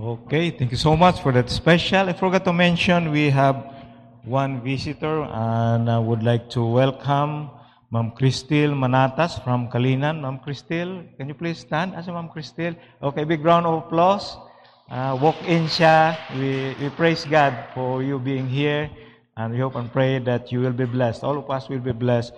Okay, thank you so much for that special. I forgot to mention we have one visitor and I would like to welcome Ma'am Cristil Manatas from Calinan. Ma'am Cristil, can you please stand? Asa Ma'am Cristil? Okay, big round of applause. Uh, walk in siya. We, we praise God for you being here and we hope and pray that you will be blessed. All of us will be blessed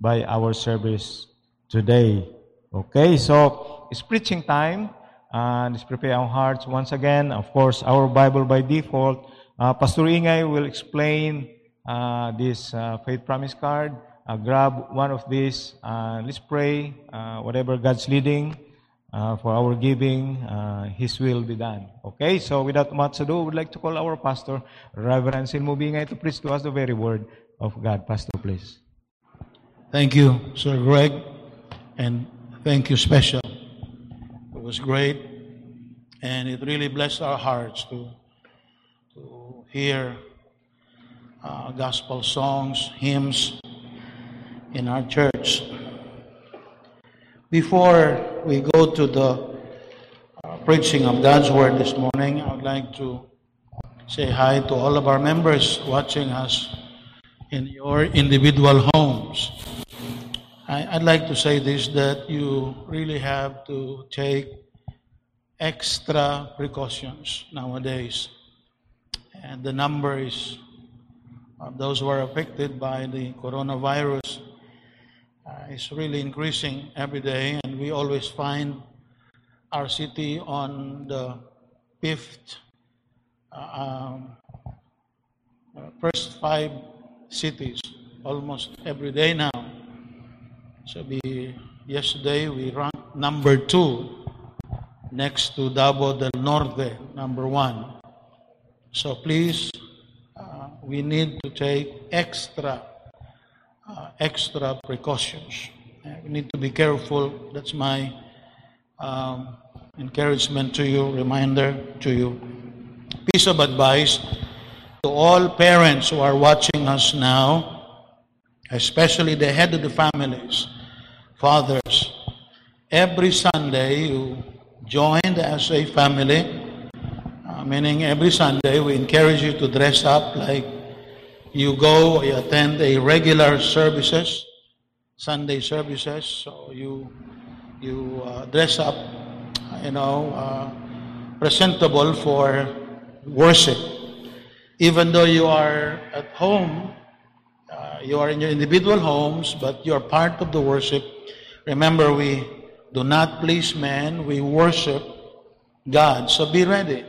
by our service today. Okay, so it's preaching time. And let's prepare our hearts once again. Of course, our Bible by default. Uh, Pastor Ingay will explain uh, this uh, faith promise card. Uh, grab one of these. Let's pray. Uh, whatever God's leading uh, for our giving, His will be done. Okay, so without much ado, we would like to call our pastor, Reverend Silmo Bingay, to preach to us the very word of God. Pastor, please. Thank you, Sir Greg, and thank you, Special. Was great, and it really blessed our hearts to, to hear uh, gospel songs, hymns in our church. Before we go to the uh, preaching of God's Word this morning, I would like to say hi to all of our members watching us in your individual homes. I, I'd like to say this that you really have to take extra precautions nowadays. And the numbers of those who are affected by the coronavirus uh, is really increasing every day, and we always find our city on the fifth, uh, um, uh, first five cities almost every day now. So the, yesterday we ranked number two next to Davao del Norte, number one. So please, uh, we need to take extra, uh, extra precautions. Uh, we need to be careful. That's my um, encouragement to you, reminder to you. Piece of advice to all parents who are watching us now, especially the head of the families, fathers. Every Sunday, you joined as a family, uh, meaning every Sunday we encourage you to dress up like you go, you attend a regular services, Sunday services. So you you uh, dress up, you know, uh, presentable for worship. Even though you are at home, uh, you are in your individual homes, but you are part of the worship. Remember, we do not please men, we worship God. So be ready.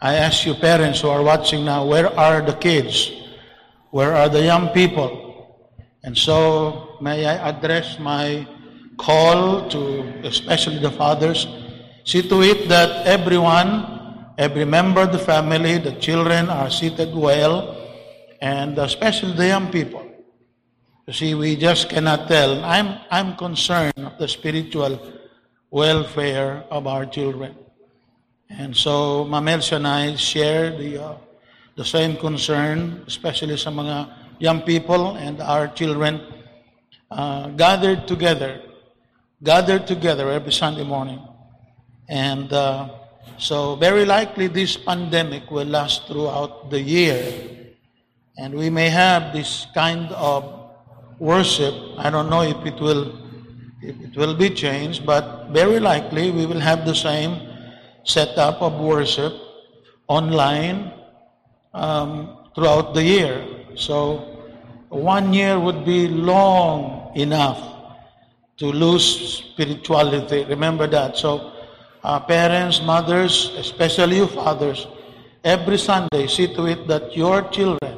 I ask you, parents who are watching now, where are the kids? Where are the young people? And so, may I address my call to especially the fathers? See to it that everyone, every member of the family, the children are seated well, and especially the young people. You see, we just cannot tell. I'm, I'm concerned of the spiritual welfare of our children. And so, Mamels and I share the, uh, the same concern, especially sa mga young people and our children uh, gathered together, gathered together every Sunday morning. And uh, so, very likely this pandemic will last throughout the year. And we may have this kind of worship. I don't know if it will if it will be changed, but very likely we will have the same setup of worship online um, throughout the year. So one year would be long enough to lose spirituality. Remember that. So uh, parents, mothers, especially you fathers, every Sunday see to it that your children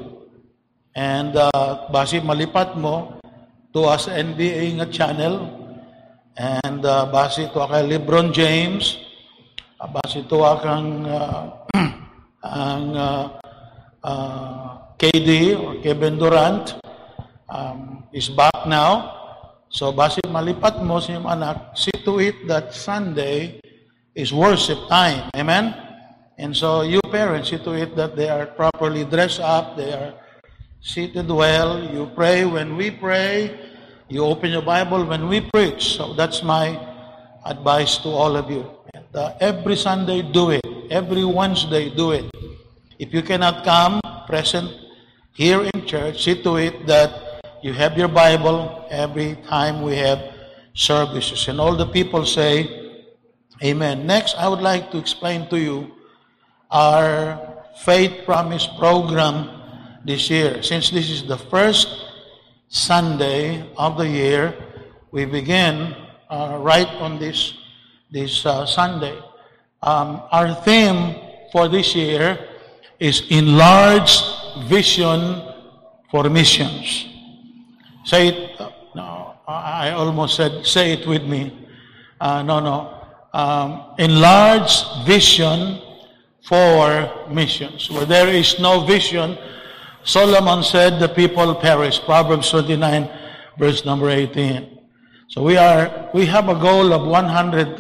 and uh, basi malipat mo to us NBA nga channel and uh, basi to kay LeBron James uh, basi to kang uh, ang uh, uh, KD or Kevin Durant um, is back now. So basi malipat mo sa iyong anak, see to it that Sunday is worship time. Amen? And so you parents see to it that they are properly dressed up, they are seated well, you pray when we pray, you open your Bible when we preach. So that's my advice to all of you. And uh, every Sunday, do it. Every Wednesday, do it. If you cannot come present here in church, see to it that you have your Bible every time we have services. And all the people say, Amen. Next, I would like to explain to you our Faith Promise program this year. Since this is the first Sunday of the year, we begin uh, right on this this uh, Sunday. Um, our theme for this year is enlarged vision for missions. Say it. uh, no, I almost said say it with me. Uh, no, no. Um, enlarged vision for missions. Where there is no vision, Solomon said the people perish. Proverbs 29, verse number 18. So we are we have a goal of 100,000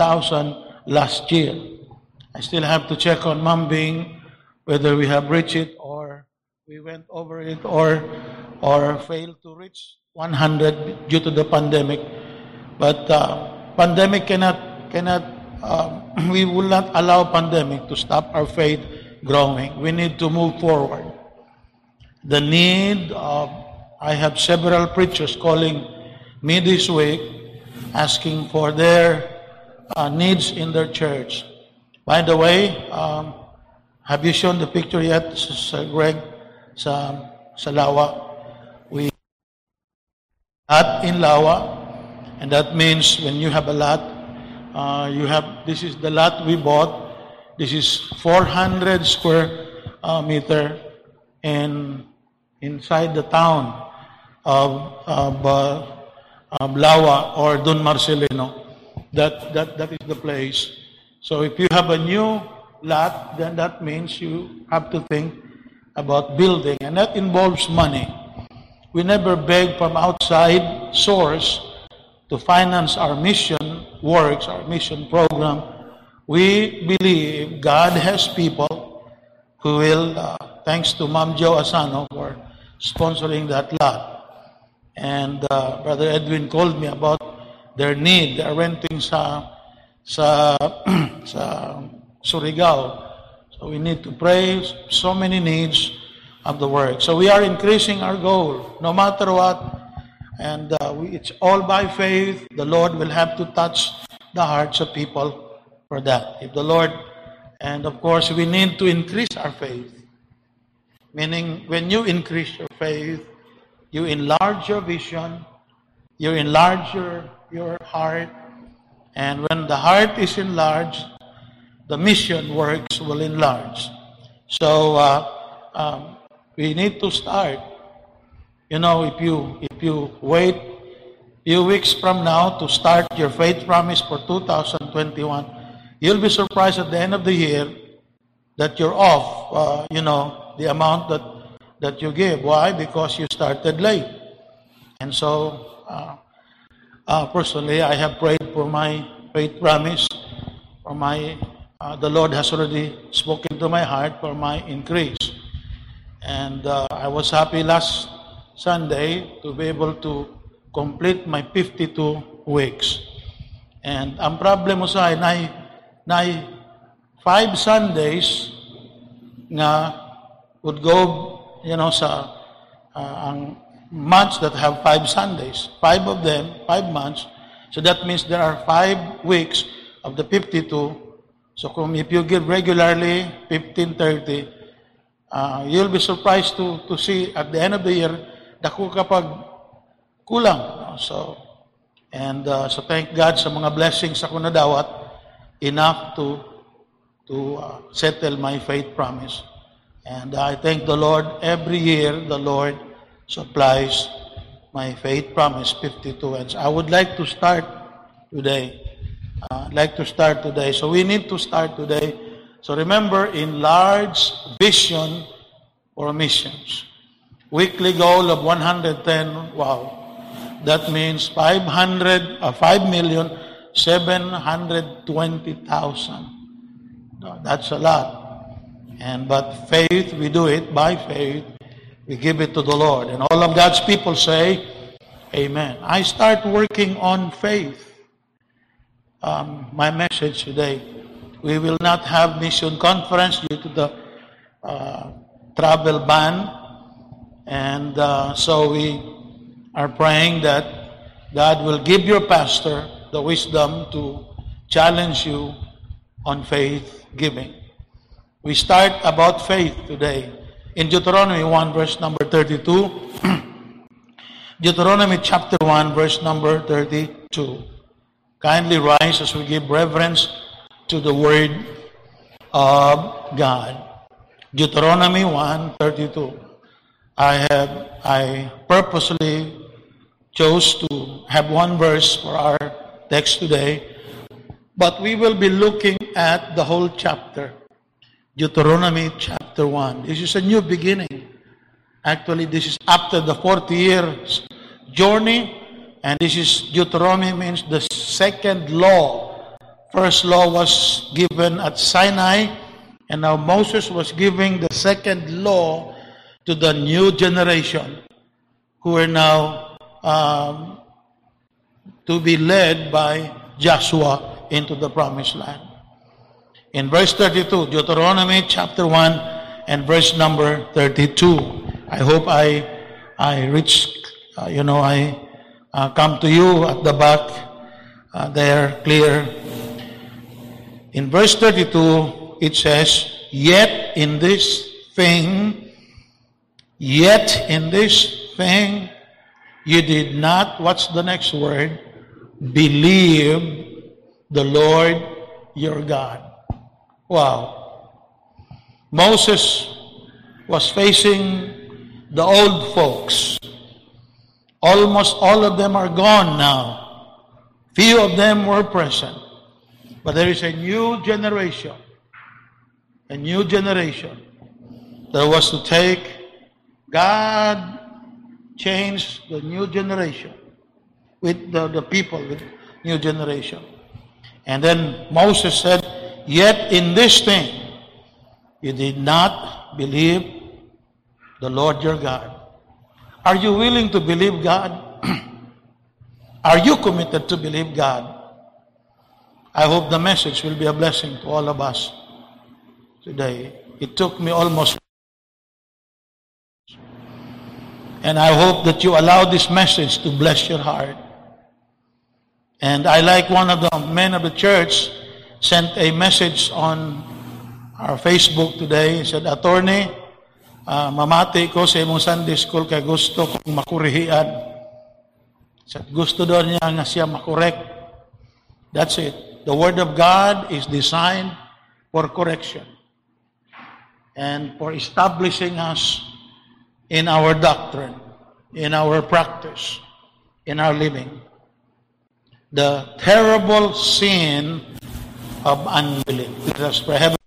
last year. I still have to check on Mom Bing whether we have reached it or we went over it or or failed to reach 100 due to the pandemic. But uh, pandemic cannot cannot um, we will not allow pandemic to stop our faith growing. We need to move forward the need of, I have several preachers calling me this week asking for their uh, needs in their church. By the way, um, have you shown the picture yet, Sir Greg, sa, sa Lawa? We lot in Lawa, and that means when you have a lot, uh, you have, this is the lot we bought. This is 400 square uh, meter in inside the town of, of, uh, or Don Marcelino. That, that, that is the place. So if you have a new lot, then that means you have to think about building, and that involves money. We never beg from outside source to finance our mission works, our mission program. We believe God has people who will, uh, thanks to Ma'am Joe Asano for sponsoring that lot. And uh, Brother Edwin called me about their need. They're renting sa sa sa Surigao. So we need to pray so many needs of the work. So we are increasing our goal, no matter what. And uh, we, it's all by faith. The Lord will have to touch the hearts of people for that. If the Lord, and of course, we need to increase our faith. Meaning, when you increase your faith, you enlarge your vision, you enlarge your, your heart, and when the heart is enlarged, the mission works will enlarge. So uh, um, we need to start. You know, if you if you wait few weeks from now to start your faith promise for 2021, you'll be surprised at the end of the year that you're off. Uh, you know the amount that that you give. Why? Because you started late. And so, uh, uh, personally, I have prayed for my faith promise, for my uh, the Lord has already spoken to my heart for my increase. And uh, I was happy last Sunday to be able to complete my 52 weeks. And ang problem mo sa akin, nay, nay, five Sundays nga would go, you know, sa uh, ang months that have five Sundays. Five of them, five months. So that means there are five weeks of the 52 so kung if you give regularly 15, 30, uh, you'll be surprised to, to see at the end of the year, dako kapag kulang. So, and uh, so thank God sa mga blessings ako nadawat, enough to to uh, settle my faith promise. And I thank the Lord every year the Lord supplies my faith promise 52 and I would like to start today uh, like to start today. So we need to start today. So remember, enlarge vision for missions. Weekly goal of 110, wow. That means 500, uh, 5 million, 720,000. No, that's a lot. And but faith, we do it by faith. We give it to the Lord. And all of God's people say, Amen. I start working on faith um, my message today. We will not have mission conference due to the uh, travel ban. And uh, so we are praying that God will give your pastor the wisdom to challenge you on faith giving. We start about faith today. In Deuteronomy 1, verse number 32. Deuteronomy chapter 1, verse number 32. Kindly rise as we give reverence to the word of God. Deuteronomy 1:32. I have I purposely chose to have one verse for our text today, but we will be looking at the whole chapter. Deuteronomy chapter 1. This is a new beginning. Actually, this is after the 40 years journey and this is Deuteronomy means the second law. First law was given at Sinai, and now Moses was giving the second law to the new generation who are now um, to be led by Joshua into the promised land. In verse 32, Deuteronomy chapter 1 and verse number 32. I hope I I reach, uh, you know, I uh, come to you at the back uh, there clear. In verse 32, it says, Yet in this thing, yet in this thing, you did not, what's the next word? Believe the Lord your God. Wow. Moses was facing the old folks Almost all of them are gone now. Few of them were present. But there is a new generation, a new generation that was to take God changed the new generation with the, the people with new generation. And then Moses said, Yet in this thing you did not believe the Lord your God. Are you willing to believe God? Are you committed to believe God? I hope the message will be a blessing to all of us today. It took me almost and I hope that you allow this message to bless your heart. And I like one of the men of the church sent a message on our Facebook today. He said, Attorney, uh, mamati ko sa imong Sunday school kay gusto kong makurihian. Sa gusto daw niya nga siya makorek. That's it. The Word of God is designed for correction and for establishing us in our doctrine, in our practice, in our living. The terrible sin of unbelief. Us pray. Heaven,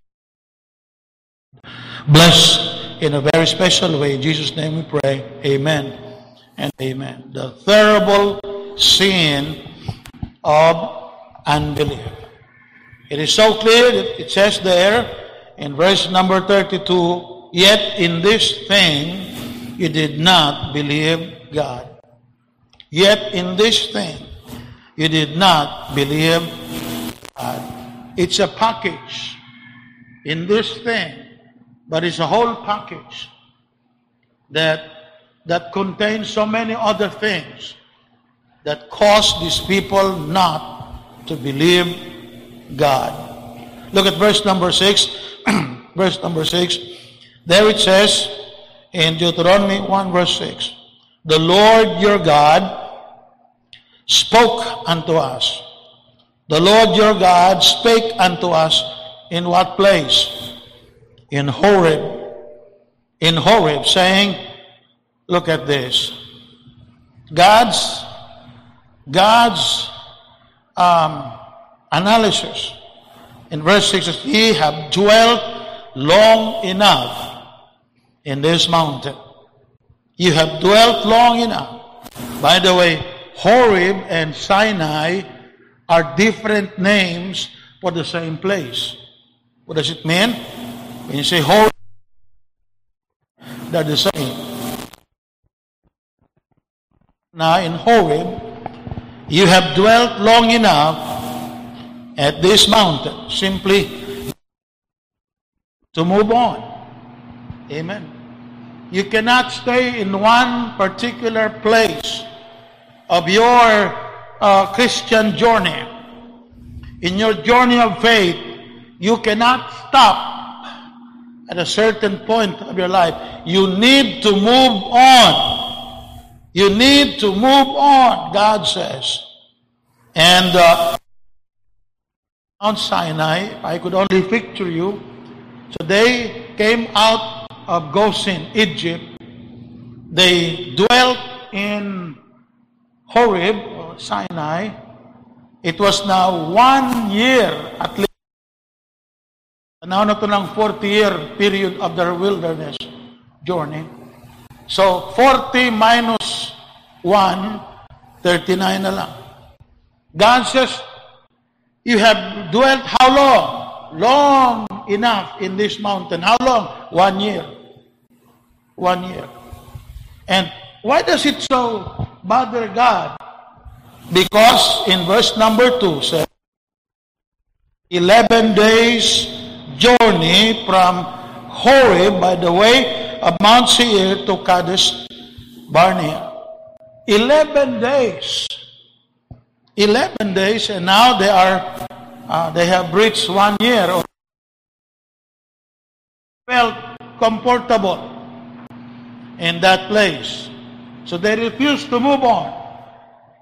Bless in a very special way. In Jesus' name we pray. Amen and amen. The terrible sin of unbelief. It is so clear that it says there in verse number 32, Yet in this thing you did not believe God. Yet in this thing you did not believe God. It's a package in this thing, but it's a whole package that that contains so many other things that cause these people not to believe God. Look at verse number 6. verse number 6. There it says in Deuteronomy 1 verse 6. The Lord your God spoke unto us. The Lord your God spake unto us in what place? In Horeb. In Horeb, saying, look at this. God's God's um, analysis in verse 6 says, Ye have dwelt long enough in this mountain. You have dwelt long enough. By the way, Horeb and Sinai are different names for the same place. What does it mean? When you say Horeb, they're the same. Now in Horeb, you have dwelt long enough at this mountain, simply to move on. Amen. You cannot stay in one particular place of your uh, Christian journey. In your journey of faith, you cannot stop at a certain point of your life. You need to move on. You need to move on, God says. And uh, Sinai, I could only picture you. So they came out of Goshen, Egypt. They dwelt in Horeb, or Sinai. It was now one year at least. Now na to ng 40-year period of their wilderness journey. So 40 minus 1, 39 na lang. God says, you have dwelt how long? Long enough in this mountain. How long? One year. One year. And why does it so bother God? Because in verse number 2 says, 11 days journey from Horeb by the way of Mount Seir to Kadesh Barnea. 11 days. 11 days and now they are uh, they have reached one year felt comfortable in that place so they refused to move on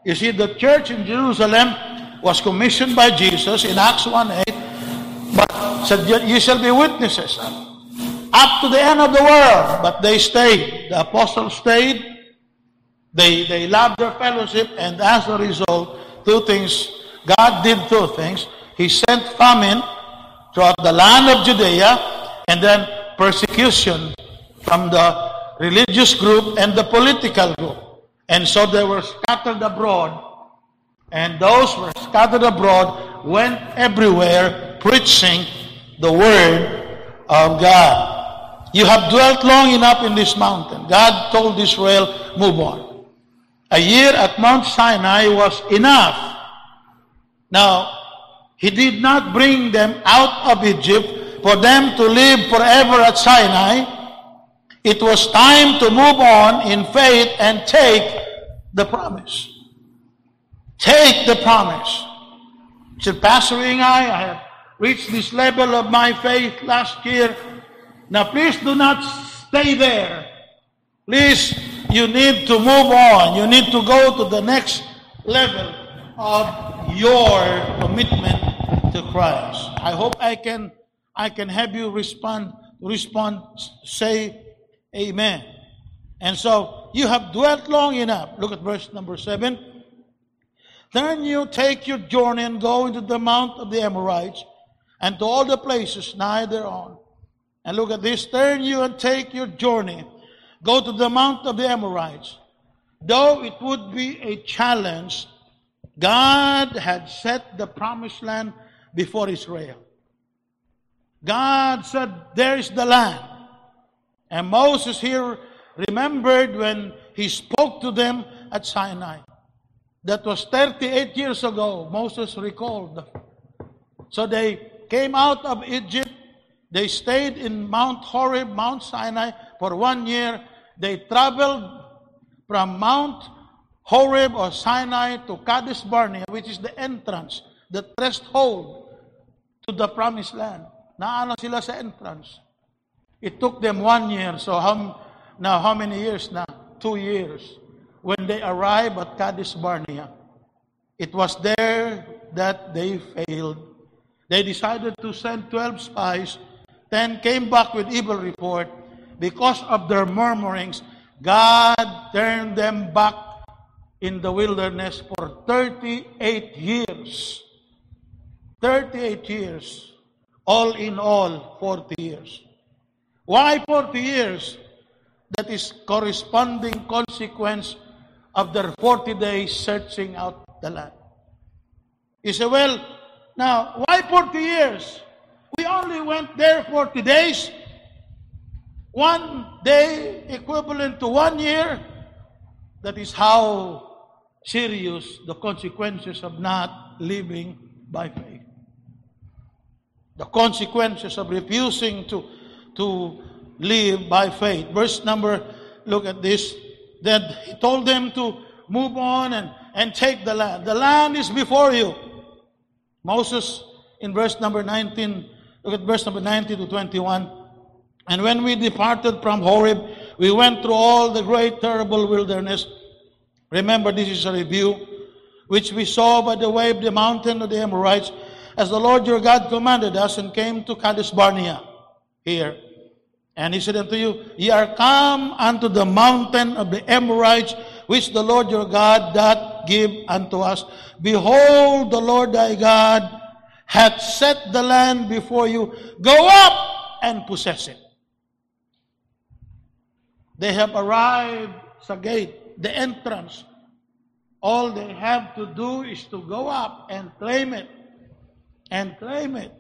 you see the church in jerusalem was commissioned by jesus in acts 1 8 but said you shall be witnesses up to the end of the world but they stayed the apostles stayed they they loved their fellowship and as a result two things. God did two things. He sent famine throughout the land of Judea and then persecution from the religious group and the political group. And so they were scattered abroad. And those were scattered abroad went everywhere preaching the word of God. You have dwelt long enough in this mountain. God told Israel, move on. A year at Mount Sinai was enough. Now, he did not bring them out of Egypt for them to live forever at Sinai. It was time to move on in faith and take the promise. Take the promise. Said Pastor Ingay, I have reached this level of my faith last year. Now please do not stay there. Please, you need to move on. You need to go to the next level of your commitment to Christ. I hope I can I can have you respond respond say amen. And so you have dwelt long enough. Look at verse number 7. Then you take your journey and go into the mount of the Amorites and to all the places nigh thereon. And look at this. Turn you and take your journey. Go to the mount of the Amorites. Though it would be a challenge, God had set the promised land before Israel. God said, There is the land. And Moses here remembered when he spoke to them at Sinai. That was 38 years ago. Moses recalled. So they came out of Egypt. They stayed in Mount Horeb, Mount Sinai for one year. They traveled from Mount Horeb or Sinai to Kadesh Barnea, which is the entrance, the threshold to the promised land. Naano sila sa entrance. It took them one year. So how, now how many years now? Two years. When they arrived at Kadesh Barnea, it was there that they failed. They decided to send 12 spies. 10 came back with evil report. Because of their murmurings, God turned them back in the wilderness for 38 years. 38 years. All in all, 40 years. Why 40 years? That is corresponding consequence of their 40 days searching out the land. You say, well, now, why 40 years? We only went there 40 days. One day equivalent to one year. That is how serious the consequences of not living by faith. The consequences of refusing to, to live by faith. Verse number, look at this. Then he told them to move on and, and take the land. The land is before you. Moses, in verse number 19, look at verse number 19 to 21. And when we departed from Horeb, we went through all the great, terrible wilderness. Remember, this is a review, which we saw by the way of the mountain of the Amorites, as the Lord your God commanded us, and came to Kadesh Barnea here. And he said unto you, Ye are come unto the mountain of the Amorites, which the Lord your God doth give unto us. Behold, the Lord thy God hath set the land before you. Go up and possess it. They have arrived sa gate, the entrance. All they have to do is to go up and claim it. And claim it.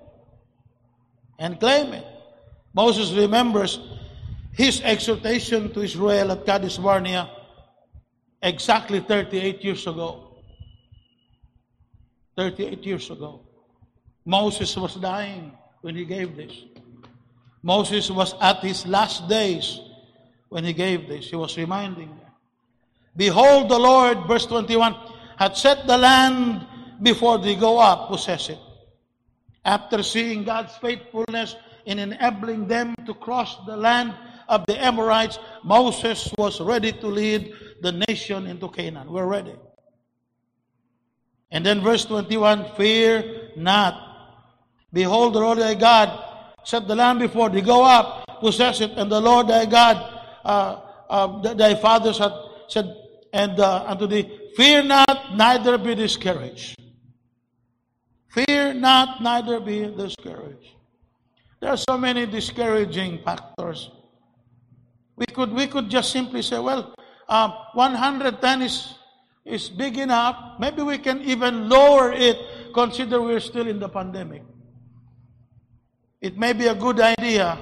And claim it. Moses remembers his exhortation to Israel at Kadesh Barnea exactly 38 years ago. 38 years ago. Moses was dying when he gave this. Moses was at his last days when he gave this. He was reminding them. Behold, the Lord, verse 21, had set the land before they go up, possess it. After seeing God's faithfulness in enabling them to cross the land of the Amorites, Moses was ready to lead the nation into Canaan. We're ready. And then verse 21, fear not. Behold, the Lord thy God set the land before thee. Go up, possess it, and the Lord thy God, uh, uh, thy fathers had said, and uh, unto thee, fear not, neither be discouraged. Fear not, neither be discouraged. There are so many discouraging factors We could, we could just simply say, well, um, 110 is, is big enough. Maybe we can even lower it, consider we're still in the pandemic. It may be a good idea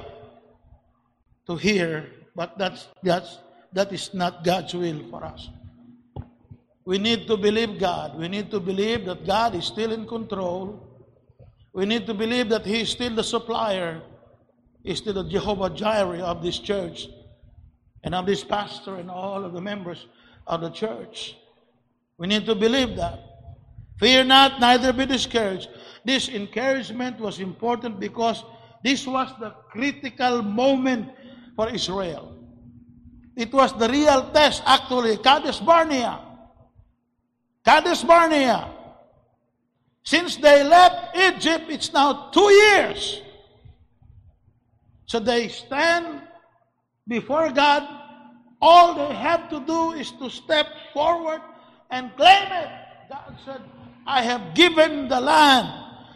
to hear, but that's, that's, that is not God's will for us. We need to believe God. We need to believe that God is still in control. We need to believe that He is still the supplier. He's still the Jehovah Jireh of this church and of this pastor and all of the members of the church. We need to believe that. Fear not, neither be discouraged. This encouragement was important because this was the critical moment for Israel. It was the real test, actually, Kadesh Barnea. Kadesh Barnea. Since they left Egypt, it's now two years. So they stand before God. All they have to do is to step forward and claim it. God said, I have given the land.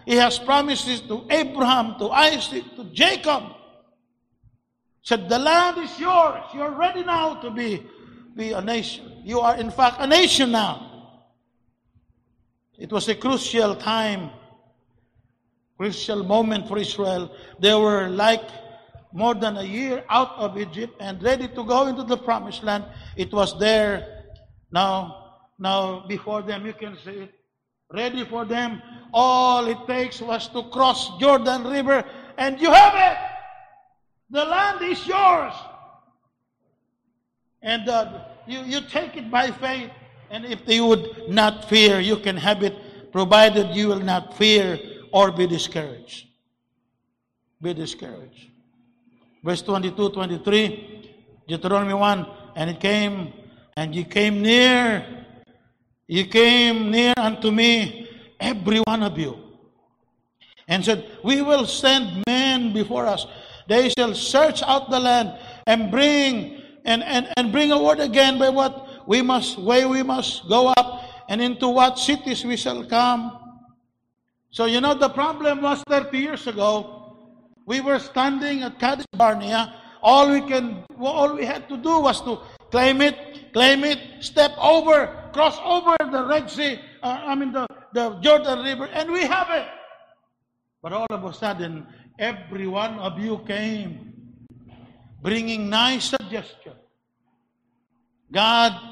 He has promised it to Abraham, to Isaac, to Jacob. Said, the land is yours. You're ready now to be, be a nation. You are, in fact, a nation now. It was a crucial time, crucial moment for Israel. They were like more than a year out of Egypt and ready to go into the promised land. It was there now, now before them. You can see it. Ready for them. All it takes was to cross Jordan River and you have it. The land is yours. And uh, you, you take it by faith. And if you would not fear, you can have it, provided you will not fear or be discouraged. Be discouraged. Verse 22, 23, Deuteronomy 1, and it came, and you came near, you came near unto me, every one of you, and said, We will send men before us. They shall search out the land and bring and, and, and bring a word again by what we must, way we must go up, and into what cities we shall come. So, you know, the problem was 30 years ago. We were standing at Kadesh Barnea. All we can, all we had to do was to claim it, claim it, step over, cross over the Red Sea, uh, I mean the, the Jordan River, and we have it. But all of a sudden, every one of you came bringing nice suggestions. God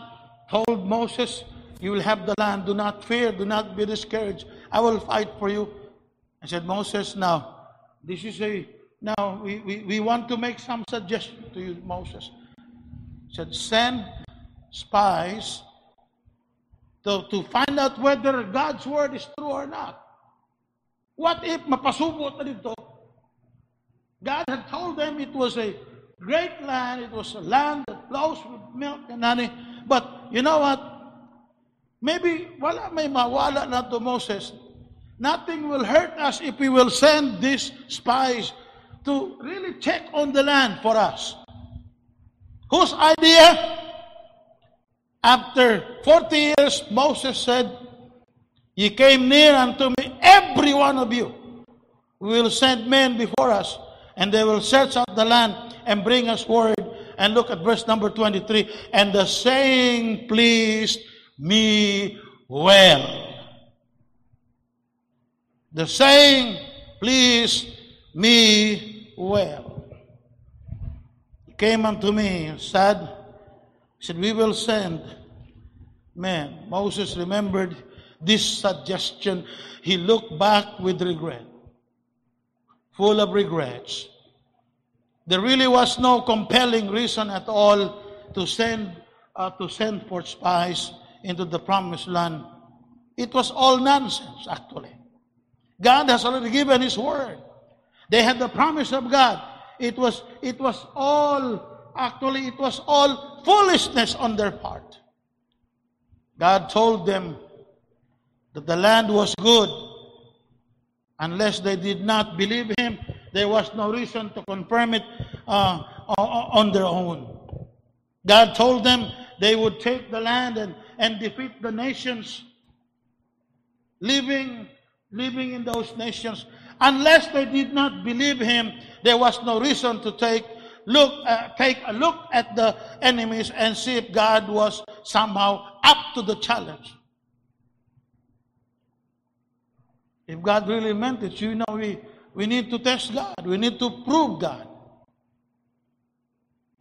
told Moses, You will have the land. Do not fear. Do not be discouraged. I will fight for you. I said, Moses, now, this is a, now we, we, we want to make some suggestion to you, Moses. He said, Send spies to, to find out whether God's word is true or not. What if mapasubo na dito? God had told them it was a great land. It was a land that flows with milk and honey. But you know what? Maybe wala may mawala na to Moses. Nothing will hurt us if we will send these spies to really check on the land for us. Whose idea? After 40 years, Moses said, Ye came near unto me, every one of you. We will send men before us, and they will search out the land and bring us word. And look at verse number 23. And the saying pleased me well. The saying pleased me well. He came unto me, said, he said, We will send men. Moses remembered this suggestion. He looked back with regret, full of regrets. There really was no compelling reason at all to send uh, to send for spies into the promised land. It was all nonsense, actually. God has already given His word. They had the promise of God. It was it was all actually it was all foolishness on their part. God told them that the land was good. Unless they did not believe Him, there was no reason to confirm it uh, on their own. God told them they would take the land and, and defeat the nations living, living in those nations. Unless they did not believe him, there was no reason to take look, uh, take a look at the enemies and see if God was somehow up to the challenge. If God really meant it, you know, we, we need to test God. We need to prove God.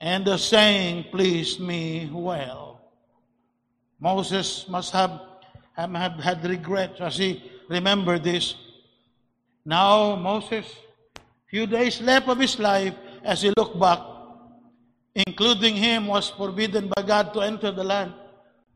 And the saying pleased me well. Moses must have, have, have had regret as he remembered this. Now Moses, few days left of his life, as he looked back, including him, was forbidden by God to enter the land.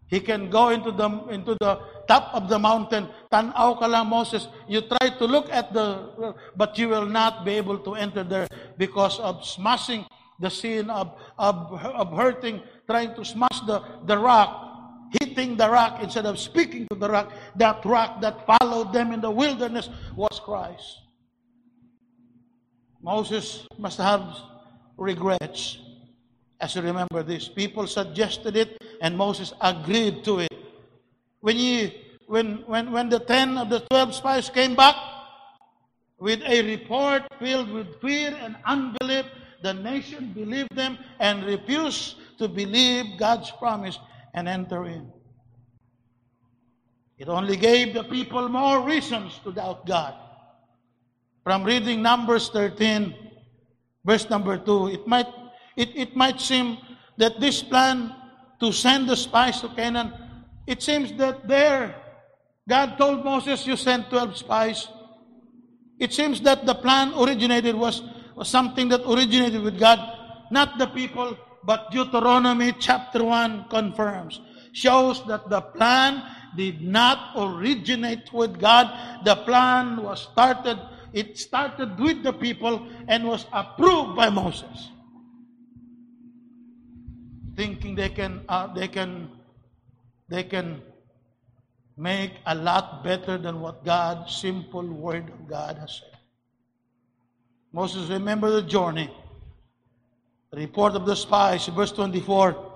He can go into the into the top of the mountain. Tanaw ka lang, Moses. You try to look at the, but you will not be able to enter there because of smashing the sin of, of, of hurting, trying to smash the, the rock, hitting the rock instead of speaking to the rock. That rock that followed them in the wilderness was Christ. Moses must have regrets as you remember this. People suggested it and Moses agreed to it. When, he, when, when, when the 10 of the 12 spies came back with a report filled with fear and unbelief, the nation believed them and refused to believe God's promise and enter in. It only gave the people more reasons to doubt God. From reading Numbers 13, verse number 2, it might, it, it might seem that this plan to send the spies to Canaan, it seems that there, God told Moses, You send 12 spies. It seems that the plan originated was, was something that originated with God, not the people, but Deuteronomy chapter 1 confirms, shows that the plan did not originate with God. The plan was started, it started with the people and was approved by Moses. Thinking they can, uh, they can, they can make a lot better than what God, simple word of God has said. Moses remember the journey. Report of the spies, verse 24,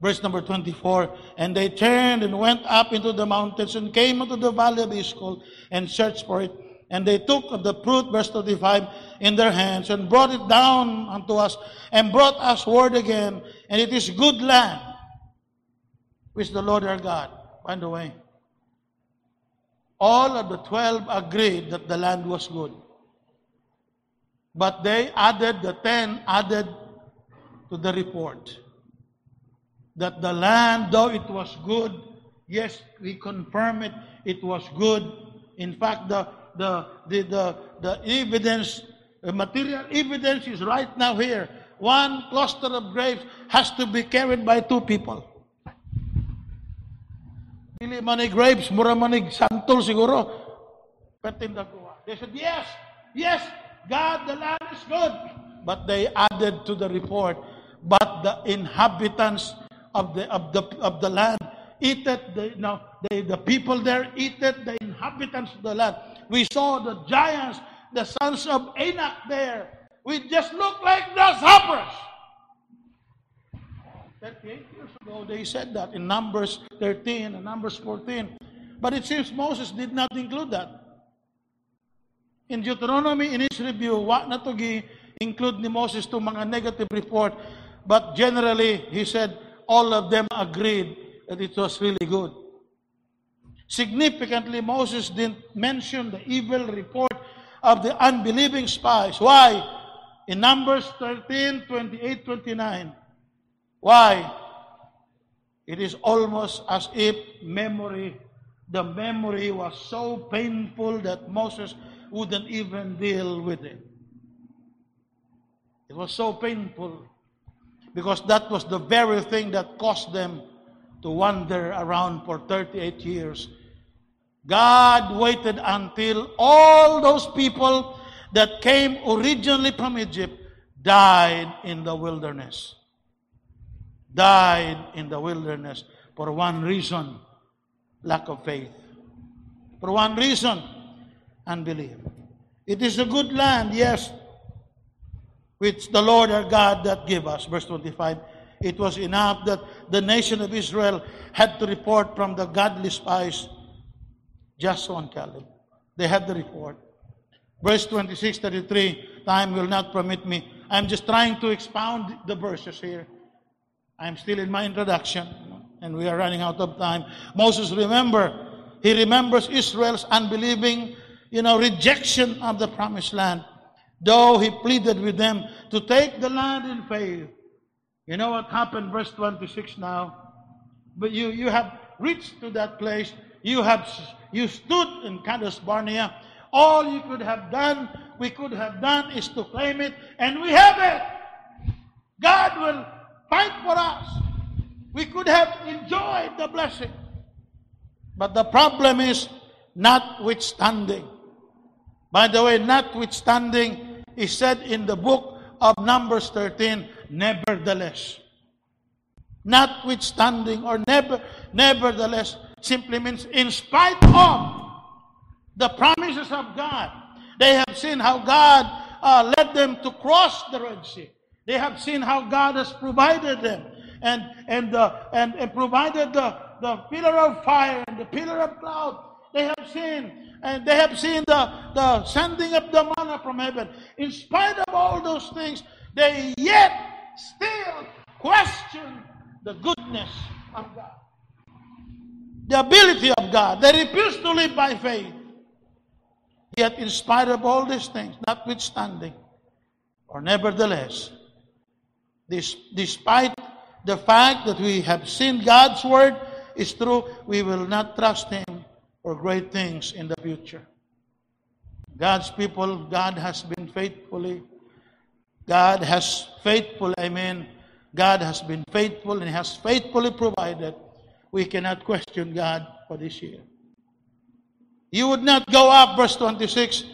verse number 24. And they turned and went up into the mountains and came into the valley of Eshcol and searched for it. And they took of the fruit, verse 25, in their hands and brought it down unto us and brought us word again. And it is good land, which the Lord our God, by the way, all of the 12 agreed that the land was good. But they added, the 10 added to the report that the land, though it was good, yes, we confirm it, it was good. In fact, the, the, the, the, the evidence, the material evidence is right now here. One cluster of grapes has to be carried by two people. Dili manig grapes, mura manig santol siguro. Petin They said, yes, yes, God, the land is good. But they added to the report, but the inhabitants of the of the of the land eat it. The, no, they, the people there eat it. The inhabitants of the land. We saw the giants, the sons of Anak there. We just look like grasshoppers. 38 years ago, they said that in Numbers 13 and Numbers 14. But it seems Moses did not include that. In Deuteronomy, in his review, wa na to include ni Moses to mga negative report. But generally, he said, all of them agreed that it was really good. Significantly, Moses didn't mention the evil report of the unbelieving spies. Why? In Numbers 13, 28, 29. Why? It is almost as if memory, the memory was so painful that Moses wouldn't even deal with it. It was so painful because that was the very thing that caused them to wander around for 38 years. God waited until all those people that came originally from Egypt died in the wilderness. Died in the wilderness for one reason lack of faith. For one reason unbelief. It is a good land, yes, which the Lord our God that gave us. Verse 25. It was enough that the nation of Israel had to report from the godly spies, Joshua and Caleb. They had the report. Verse 26, 33, time will not permit me. I'm just trying to expound the verses here. I'm still in my introduction, and we are running out of time. Moses, remember, he remembers Israel's unbelieving, you know, rejection of the promised land. Though he pleaded with them to take the land in faith. You know what happened, verse 26 now? But you, you have reached to that place. You have you stood in Kadesh Barnea. All you could have done, we could have done, is to claim it, and we have it. God will fight for us. We could have enjoyed the blessing. But the problem is notwithstanding. By the way, notwithstanding is said in the book of Numbers 13, nevertheless. Notwithstanding or never, nevertheless simply means in spite of the promises of God. They have seen how God uh, led them to cross the Red Sea. They have seen how God has provided them and and uh, and, and provided the, the pillar of fire and the pillar of cloud. They have seen and they have seen the, the sending of the manna from heaven. In spite of all those things, they yet still question the goodness of God, the ability of God. They refuse to live by faith. Yet, in spite of all these things, notwithstanding, or nevertheless, despite the fact that we have seen God's word is true, we will not trust Him for great things in the future. God's people, God has been faithfully, God has faithful, I mean, God has been faithful and has faithfully provided. We cannot question God for this year. You would not go up, verse 26.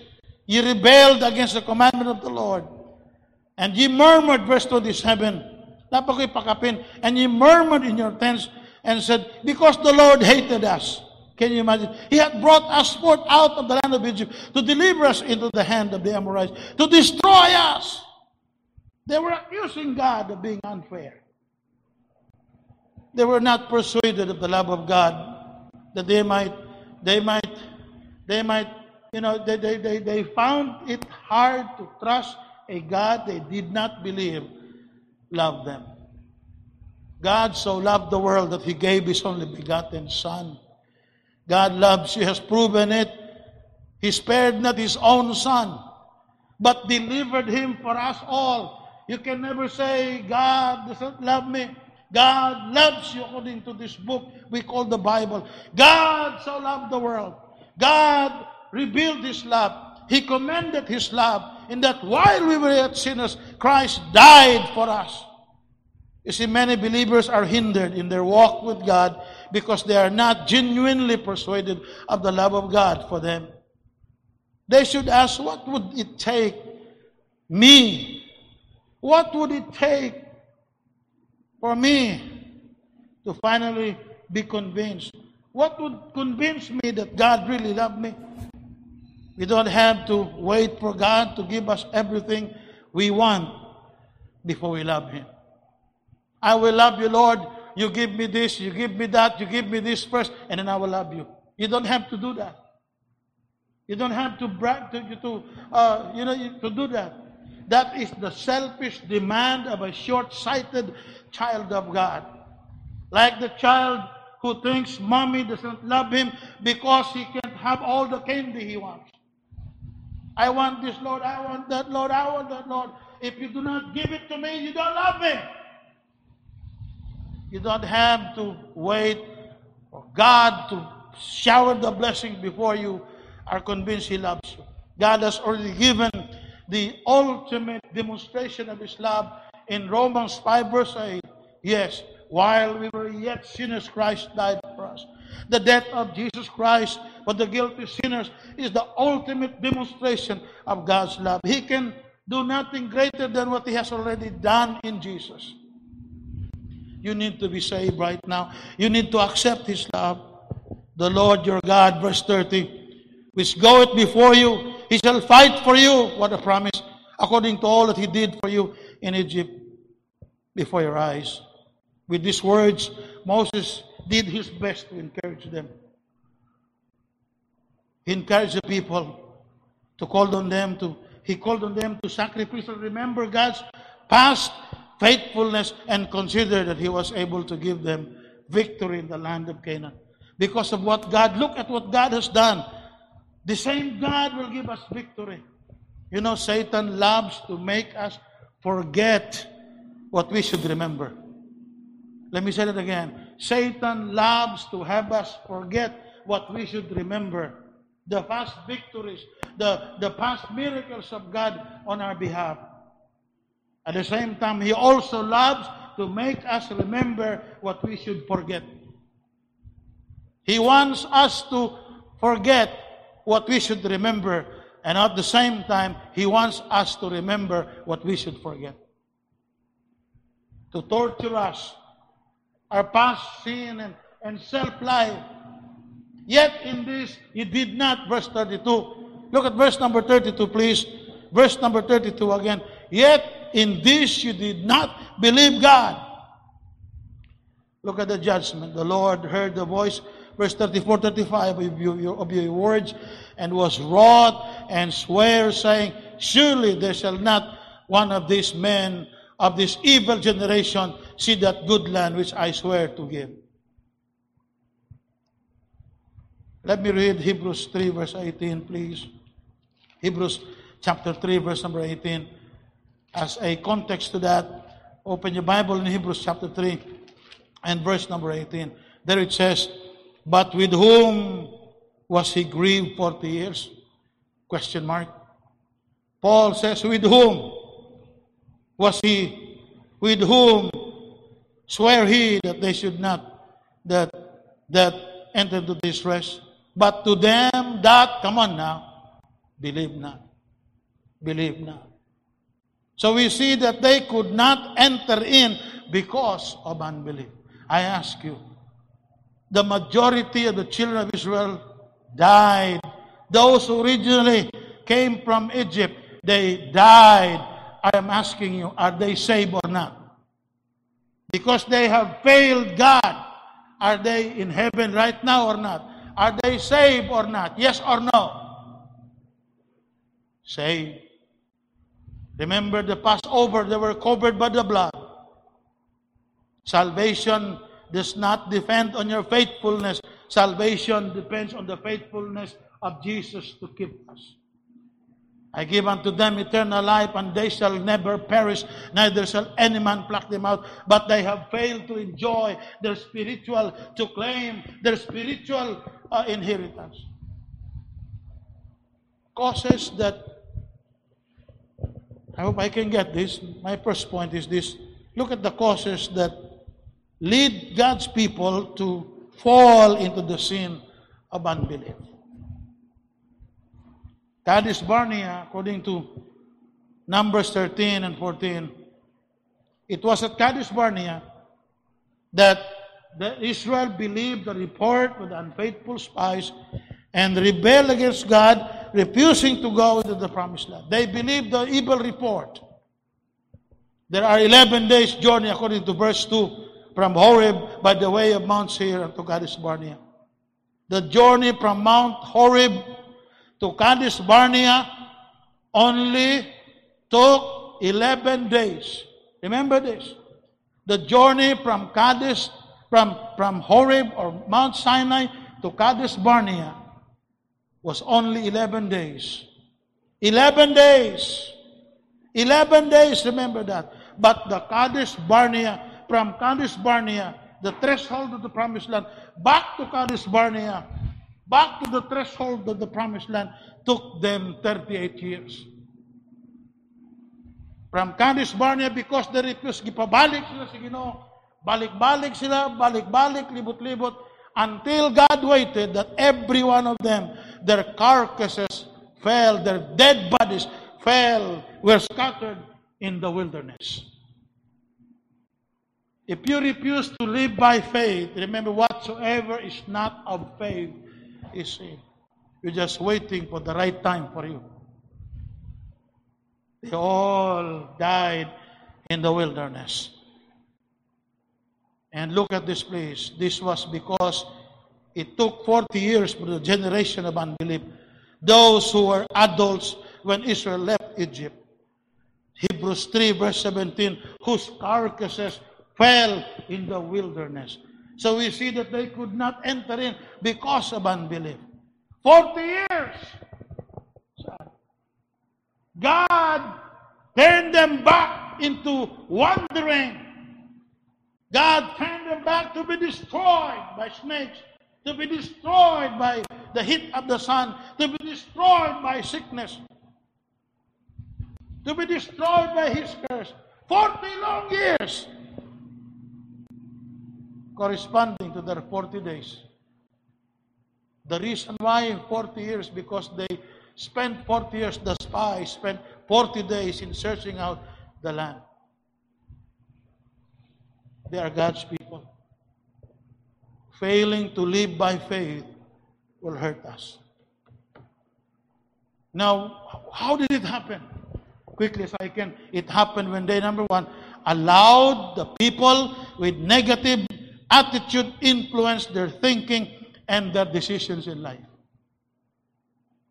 You rebelled against the commandment of the Lord. And ye murmured, verse 27. Dapat. And ye murmured in your tents and said, Because the Lord hated us. Can you imagine? He had brought us forth out of the land of Egypt to deliver us into the hand of the Amorites, to destroy us. They were accusing God of being unfair. They were not persuaded of the love of God that they might, they might, they might, you know, they, they, they, they found it hard to trust a God they did not believe loved them. God so loved the world that He gave His only begotten Son. God loves you, has proven it. He spared not His own Son, but delivered Him for us all you can never say, God doesn't love me. God loves you according to this book we call the Bible. God so loved the world. God revealed His love. He commended His love in that while we were yet sinners, Christ died for us. You see, many believers are hindered in their walk with God because they are not genuinely persuaded of the love of God for them. They should ask, what would it take me what would it take for me to finally be convinced? What would convince me that God really loved me? We don't have to wait for God to give us everything we want before we love Him. I will love you, Lord. You give me this, you give me that, you give me this first, and then I will love you. You don't have to do that. You don't have to brag to, to uh, you know, to do that. That is the selfish demand of a short sighted child of God. Like the child who thinks mommy doesn't love him because he can't have all the candy he wants. I want this, Lord. I want that, Lord. I want that, Lord. If you do not give it to me, you don't love me. You don't have to wait for God to shower the blessing before you are convinced He loves you. God has already given the ultimate demonstration of His love in Romans 5 verse 8. Yes, while we were yet sinners, Christ died for us. The death of Jesus Christ for the guilty sinners is the ultimate demonstration of God's love. He can do nothing greater than what He has already done in Jesus. You need to be saved right now. You need to accept His love. The Lord your God, verse 30, which goeth before you he shall fight for you. What a promise. According to all that He did for you in Egypt before your eyes. With these words, Moses did his best to encourage them. He encouraged the people to call on them to He called on them to sacrificial remember God's past faithfulness and consider that he was able to give them victory in the land of Canaan. Because of what God, look at what God has done. The same God will give us victory. You know, Satan loves to make us forget what we should remember. Let me say that again. Satan loves to have us forget what we should remember. The past victories, the, the past miracles of God on our behalf. At the same time, He also loves to make us remember what we should forget. He wants us to forget what we should remember, and at the same time, He wants us to remember what we should forget. To torture us, our past sin and, and self life. Yet in this, He did not, verse 32. Look at verse number 32, please. Verse number 32 again. Yet in this you did not believe God. Look at the judgment. The Lord heard the voice, verse 34, 35 of your, of your words, and was wroth and swear, saying, Surely there shall not one of these men of this evil generation see that good land which I swear to give. Let me read Hebrews 3, verse 18, please. Hebrews chapter 3, verse number 18. As a context to that, open your Bible in Hebrews chapter 3 and verse number 18. There it says, But with whom was he grieved 40 years? Question mark. Paul says, With whom was he? With whom swear he that they should not, that, that enter into this rest? But to them that, come on now, believe not. Believe not. So we see that they could not enter in because of unbelief. I ask you, the majority of the children of Israel died. Those who originally came from Egypt, they died. I am asking you, are they saved or not? Because they have failed God. Are they in heaven right now or not? Are they saved or not? Yes or no? Saved. Remember the Passover, they were covered by the blood. Salvation does not depend on your faithfulness. Salvation depends on the faithfulness of Jesus to keep us. I give unto them eternal life, and they shall never perish, neither shall any man pluck them out. But they have failed to enjoy their spiritual, to claim their spiritual uh, inheritance. Causes that, I hope I can get this. My first point is this. Look at the causes that lead God's people to fall into the sin of unbelief. Kadesh Barnea, ah, according to Numbers 13 and 14, it was at Kadesh Barnea ah, that the Israel believed the report of the unfaithful spies and rebelled against God, refusing to go into the promised land. They believed the evil report. There are 11 days journey, according to verse 2, from Horeb by the way of Mount Seir to Kadesh Barnea. The journey from Mount Horeb to Kadesh Barnea only took 11 days. Remember this. The journey from Kadesh, from, from Horeb or Mount Sinai to Kadesh Barnea was only 11 days. 11 days. 11 days, remember that. But the Kadesh Barnea, from Kadesh Barnea, the threshold of the promised land, back to Kadesh Barnea, back to the threshold of the promised land, took them 38 years. From Kadesh Barnea, because they refused, gipabalik sila sa Ginoo. Balik-balik sila, balik-balik, libot-libot, until God waited that every one of them, their carcasses fell, their dead bodies fell, were scattered in the wilderness. If you refuse to live by faith, remember whatsoever is not of faith is sin. You're just waiting for the right time for you. They all died in the wilderness. And look at this place. This was because it took 40 years for the generation of unbelief. Those who were adults when Israel left Egypt. Hebrews 3, verse 17, whose carcasses fell in the wilderness. So we see that they could not enter in because of unbelief. 40 years. God turned them back into wandering. God turned them back to be destroyed by snakes, to be destroyed by the heat of the sun, to be destroyed by sickness, to be destroyed by his curse. 40 long years corresponding to their 40 days. The reason why 40 years because they spent 40 years, the spies spent 40 days in searching out the land. They are God's people. Failing to live by faith will hurt us. Now, how did it happen? Quickly as I can. It happened when they, number one, allowed the people with negative attitude influence their thinking and their decisions in life.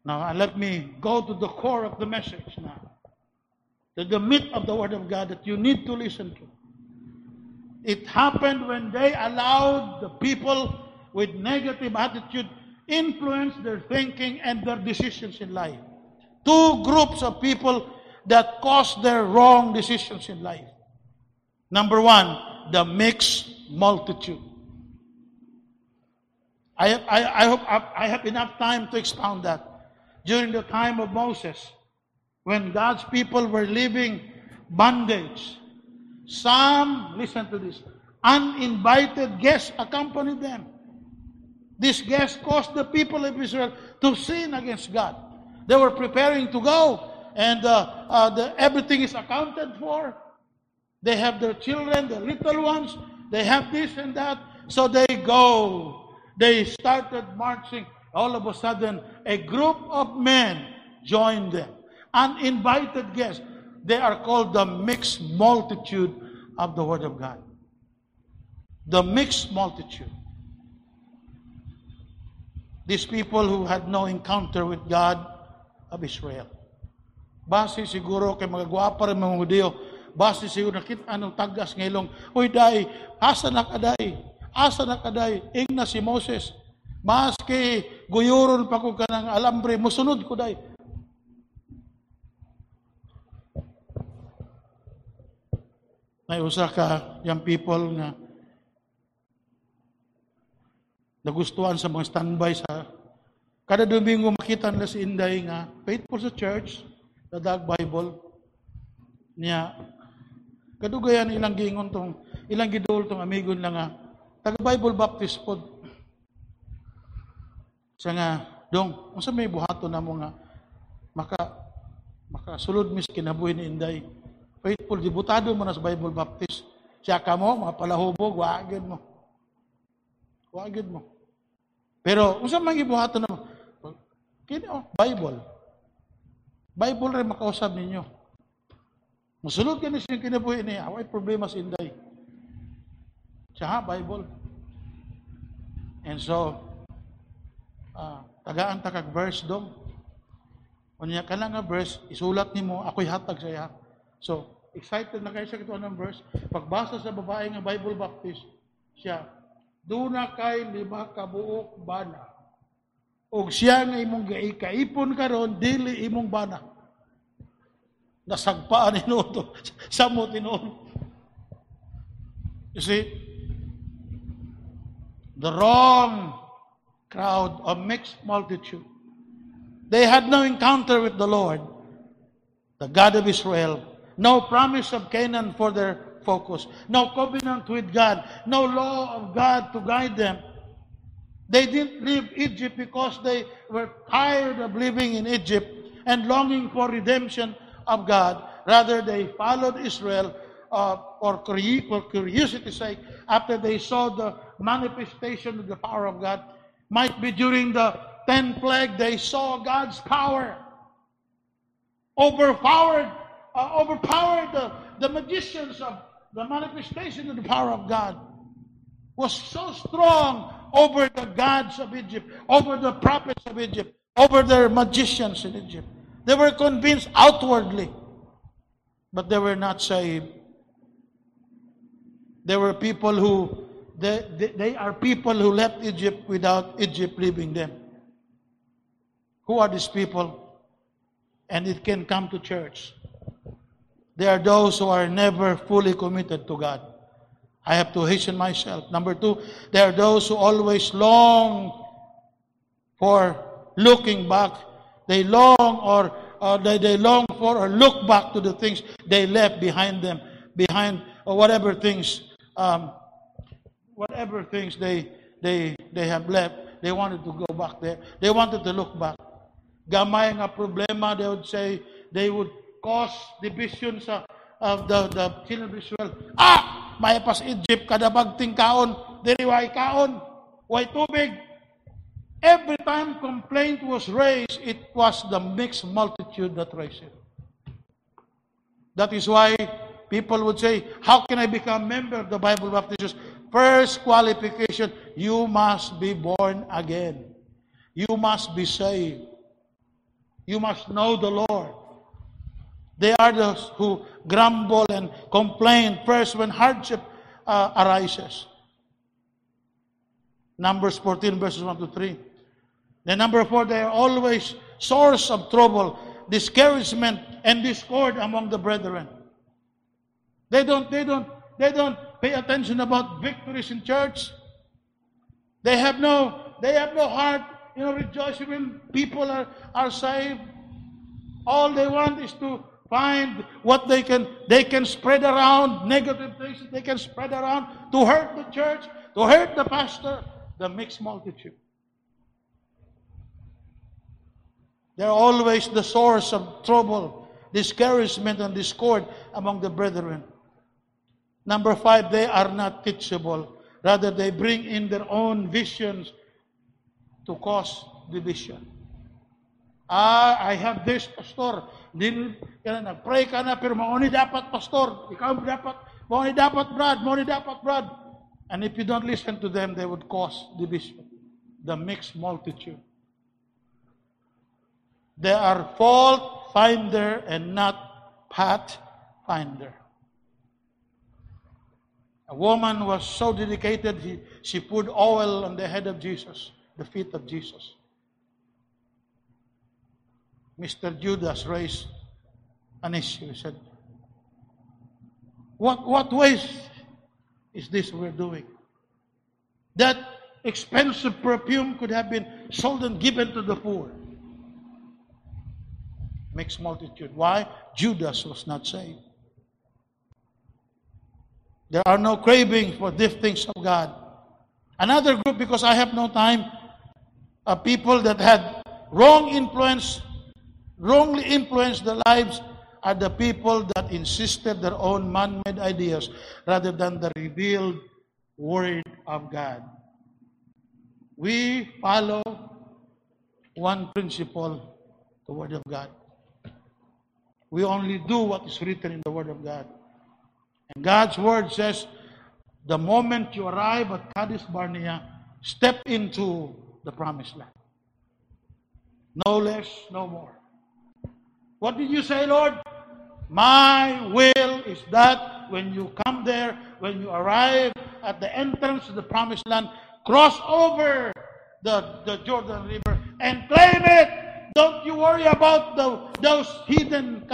Now, uh, let me go to the core of the message now. The, the meat of the Word of God that you need to listen to. It happened when they allowed the people with negative attitude influence their thinking and their decisions in life. Two groups of people that cause their wrong decisions in life. Number one, the mixed multitude. I, I, I hope I have enough time to expound that. During the time of Moses, when God's people were living bondage, some, listen to this, uninvited guests accompanied them. These guests caused the people of Israel to sin against God. They were preparing to go, and uh, uh, the, everything is accounted for. They have their children, the little ones, they have this and that. So they go. They started marching. All of a sudden, a group of men joined them. Uninvited guests. They are called the mixed multitude of the Word of God. The mixed multitude. These people who had no encounter with God of Israel. Base siguro kay mga gwapa rin mga Hudyo, base siguro nakita anong tagas ngayon, Uy, day, asa na kaday? Asa na kaday? Ing na si Moses. Maski guyuron pa ko kanang alambre, musunod ko day. May usa ka yung people nga nagustuhan sa mga standby sa kada Domingo makita nila si Inday nga faithful sa church, nadag Bible niya kadugayan ilang gingon tong ilang gidol tong amigon lang nga taga Bible Baptist pod. Siya nga dong unsa may buhaton namo nga maka makasulod mis kinabuhi ni Inday? Faithful dibutado mo na sa Bible Baptist. Siya ka mo mga palahubog waagid mo. Waagid mo. Pero unsa man gibuhaton namo? Kini oh, Bible. Bible rin makausap ninyo Musulod ka na siya kinabuhi niya. Away problema sa Inday. Siya ha, Bible. And so, uh, tagaan ta kag verse dong. Unya ka nga verse, isulat nimo ako'y hatag sa iya. So, excited na kayo sa kito ng verse. Pagbasa sa babae nga Bible Baptist, siya, Duna kay lima kabuok bana. Og siya nga imong gaikaipon karon dili imong bana nasagpaan ni Noto. Samo tinuon. You see, the wrong crowd, a mixed multitude. They had no encounter with the Lord, the God of Israel. No promise of Canaan for their focus. No covenant with God. No law of God to guide them. They didn't leave Egypt because they were tired of living in Egypt and longing for redemption of God. Rather, they followed Israel uh, for, curiosity's sake after they saw the manifestation of the power of God. Might be during the 10th plague, they saw God's power. Overpowered, uh, overpowered the, the magicians of the manifestation of the power of God. Was so strong over the gods of Egypt, over the prophets of Egypt, over their magicians in Egypt. They were convinced outwardly, but they were not saved. There were people who, they, they, they are people who left Egypt without Egypt leaving them. Who are these people? And it can come to church. They are those who are never fully committed to God. I have to hasten myself. Number two, there are those who always long for looking back. They long or uh, they, they long for or look back to the things they left behind them, behind or whatever things, um, whatever things they they they have left. They wanted to go back there. They wanted to look back. Gamay nga problema, they would say, they would cause division sa of the, the children of Israel. Ah! May pas Egypt, kada bagting kaon, diri way kaon, way tubig. Every time complaint was raised, it was the mixed multitude that raised it. That is why people would say, How can I become a member of the Bible Baptist? First qualification, you must be born again. You must be saved. You must know the Lord. They are those who grumble and complain first when hardship uh, arises. Numbers 14, verses 1 to 3. Then number 4, they are always source of trouble, discouragement, and discord among the brethren. They don't, they don't, they don't pay attention about victories in church. They have no, they have no heart, you know, rejoicing when people are, are saved. All they want is to find what they can they can spread around negative things they can spread around to hurt the church to hurt the pastor the mixed multitude they're always the source of trouble discouragement and discord among the brethren number five they are not teachable rather they bring in their own visions to cause division Ah, I have this, pastor. Nag-pray ka na, pero mauni dapat, pastor. Ikaw dapat, mauni dapat, Brad, mauni dapat, Brad. And if you don't listen to them, they would cause division. The mixed multitude. They are fault finder and not path finder. A woman was so dedicated, he, she put oil on the head of Jesus, the feet of Jesus. Mr. Judas raised an issue. He said, what, what waste is this we're doing? That expensive perfume could have been sold and given to the poor. Mixed multitude. Why? Judas was not saved. There are no cravings for these things of God. Another group, because I have no time, are people that had wrong influence wrongly influenced the lives are the people that insisted their own man-made ideas rather than the revealed word of God. We follow one principle, the word of God. We only do what is written in the word of God. And God's word says, the moment you arrive at Kadesh Barnea, step into the promised land. No less, no more. What did you say, Lord? My will is that when you come there, when you arrive at the entrance to the promised land, cross over the, the Jordan River and claim it. Don't you worry about the, those hidden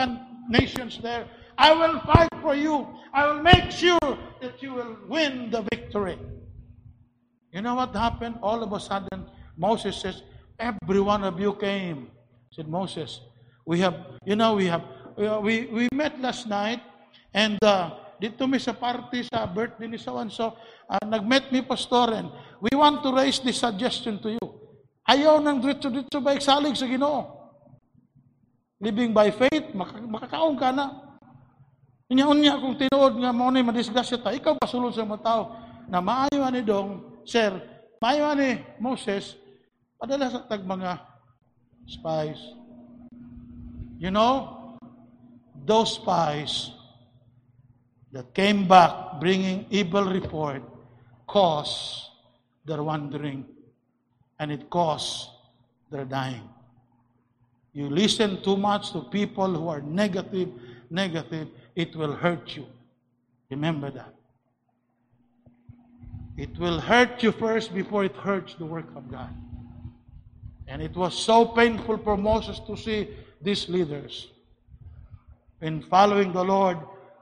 nations there. I will fight for you. I will make sure that you will win the victory. You know what happened? All of a sudden, Moses says, Every one of you came. Said Moses, we have, you know, we have, we, we met last night and uh, dito mi sa party sa birthday ni so uh, nag-met mi pastor and we want to raise this suggestion to you. Ayaw nang dito-dito ba iksalig sa ginoo. Living by faith, mak- makakaon ka na. Inya-unya kung tinuod nga mo ni madisgrasya ta, ikaw pasulod sa mga tao na maayo ni dong, sir, maayo ni Moses, padala sa tag mga spies. You know, those spies that came back bringing evil report caused their wandering and it caused their dying. you listen too much to people who are negative, negative, it will hurt you. Remember that. It will hurt you first before it hurts the work of God. And it was so painful for Moses to see these leaders. In following the Lord,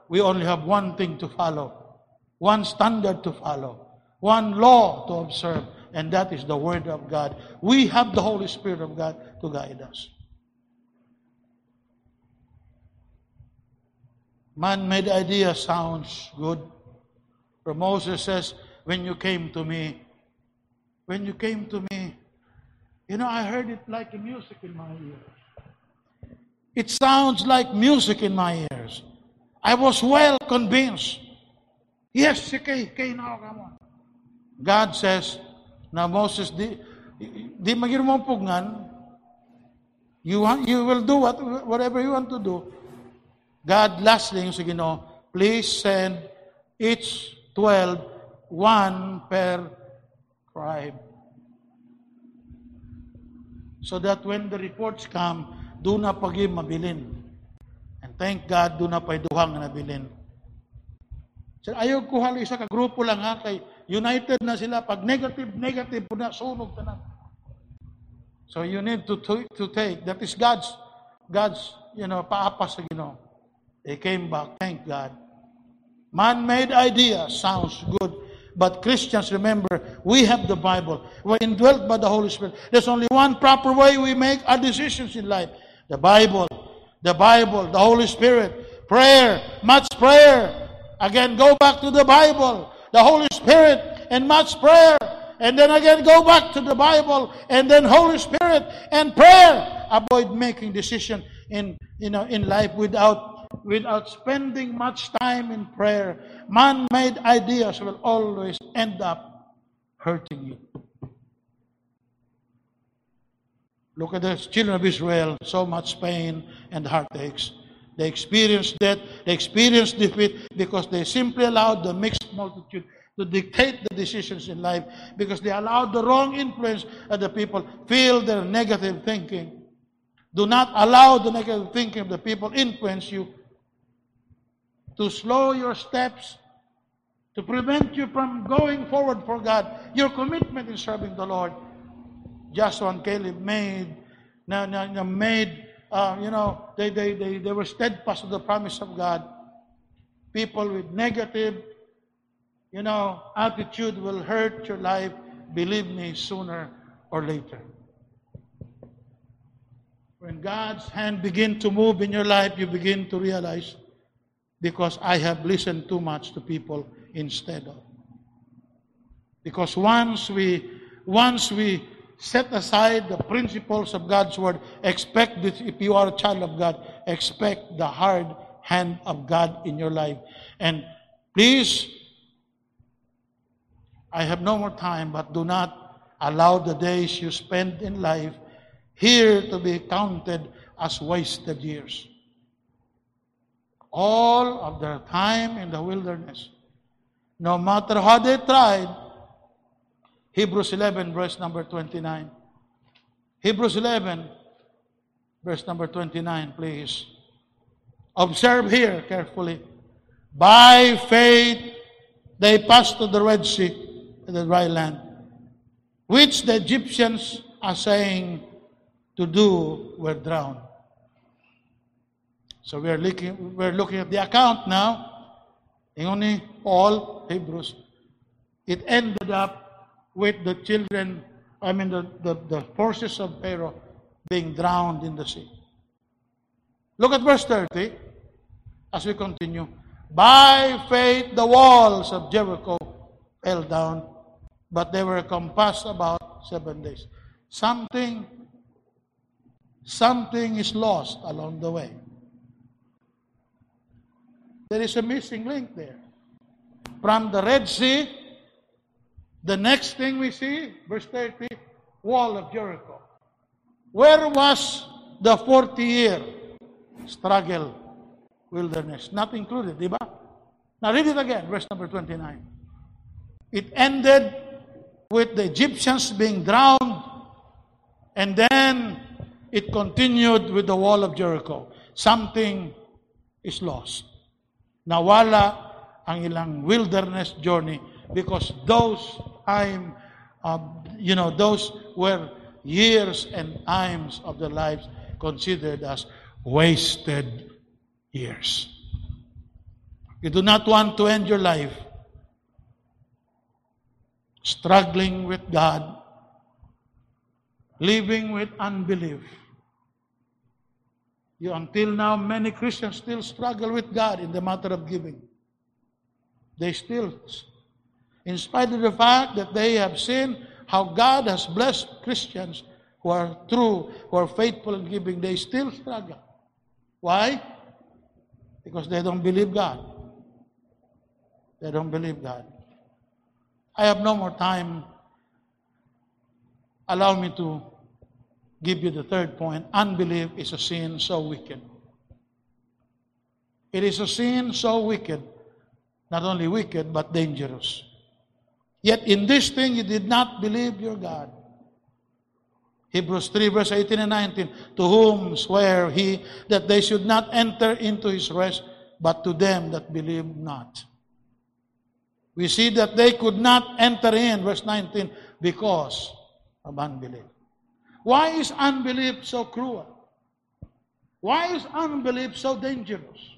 we only have one thing to follow, one standard to follow, one law to observe, and that is the Word of God. We have the Holy Spirit of God to guide us. Man made idea sounds good. For Moses says, When you came to me, when you came to me, you know, I heard it like music in my ears. It sounds like music in my ears. I was well convinced. Yes, okay, okay, now come on. God says, now Moses, di, di magiro mo pugngan, you, want, you will do what, whatever you want to do. God, lastly, yung sige no, please send each 12, one per tribe. So that when the reports come, do na pagi mabilin. And thank God, do na pa'y duhang na nabilin. So, ayaw ko hali isa ka grupo lang ha, kay united na sila. Pag negative, negative po na, sunog na. So you need to, to, to take, that is God's, God's, you know, paapas sa Ginoo. They came back, thank God. Man-made idea sounds good, but Christians, remember, we have the Bible. We're indwelt by the Holy Spirit. There's only one proper way we make our decisions in life. The Bible. The Bible, the Holy Spirit. Prayer, much prayer. Again, go back to the Bible. The Holy Spirit and much prayer. And then again, go back to the Bible and then Holy Spirit and prayer. Avoid making decision in, you know, in life without, without spending much time in prayer. Man-made ideas will always end up hurting you. Look at the children of Israel, so much pain and heartaches. They experienced death, they experienced defeat because they simply allowed the mixed multitude to dictate the decisions in life because they allowed the wrong influence of the people feel their negative thinking. Do not allow the negative thinking of the people influence you to slow your steps, to prevent you from going forward for God. Your commitment in serving the Lord. Joshua and Caleb made, na, na made, uh, you know, they, they, they, they were steadfast to the promise of God. People with negative, you know, attitude will hurt your life, believe me, sooner or later. When God's hand begin to move in your life, you begin to realize, because I have listened too much to people instead of. Because once we, once we set aside the principles of God's word, expect this, if you are a child of God, expect the hard hand of God in your life. And please, I have no more time, but do not allow the days you spend in life here to be counted as wasted years. All of their time in the wilderness, no matter how they tried, Hebrews 11, verse number 29. Hebrews 11, verse number 29, please. Observe here carefully. By faith, they passed to the Red Sea, the dry land, which the Egyptians are saying to do were drowned. So we are looking, we're looking at the account now. In only Paul, Hebrews, it ended up with the children, I mean the, the, the forces of Pharaoh being drowned in the sea. Look at verse 30 as we continue. By faith the walls of Jericho fell down, but they were compassed about seven days. Something, something is lost along the way. There is a missing link there. From the Red Sea, the next thing we see, verse 30, wall of Jericho. Where was the 40 year struggle wilderness? Not included, di ba? Now read it again, verse number 29. It ended with the Egyptians being drowned, and then it continued with the wall of Jericho. Something is lost. Nawala ang ilang wilderness journey because those time, uh, you know, those were years and times of their lives considered as wasted years. You do not want to end your life struggling with God, living with unbelief. You, until now, many Christians still struggle with God in the matter of giving. They still, in spite of the fact that they have seen how God has blessed Christians who are true, who are faithful in giving, they still struggle. Why? Because they don't believe God. They don't believe God. I have no more time. Allow me to give you the third point. Unbelief is a sin so wicked. It is a sin so wicked, not only wicked, but dangerous. Yet in this thing you did not believe your God. Hebrews 3, verse 18 and 19. To whom swear he that they should not enter into his rest, but to them that believe not. We see that they could not enter in, verse 19, because of unbelief. Why is unbelief so cruel? Why is unbelief so dangerous?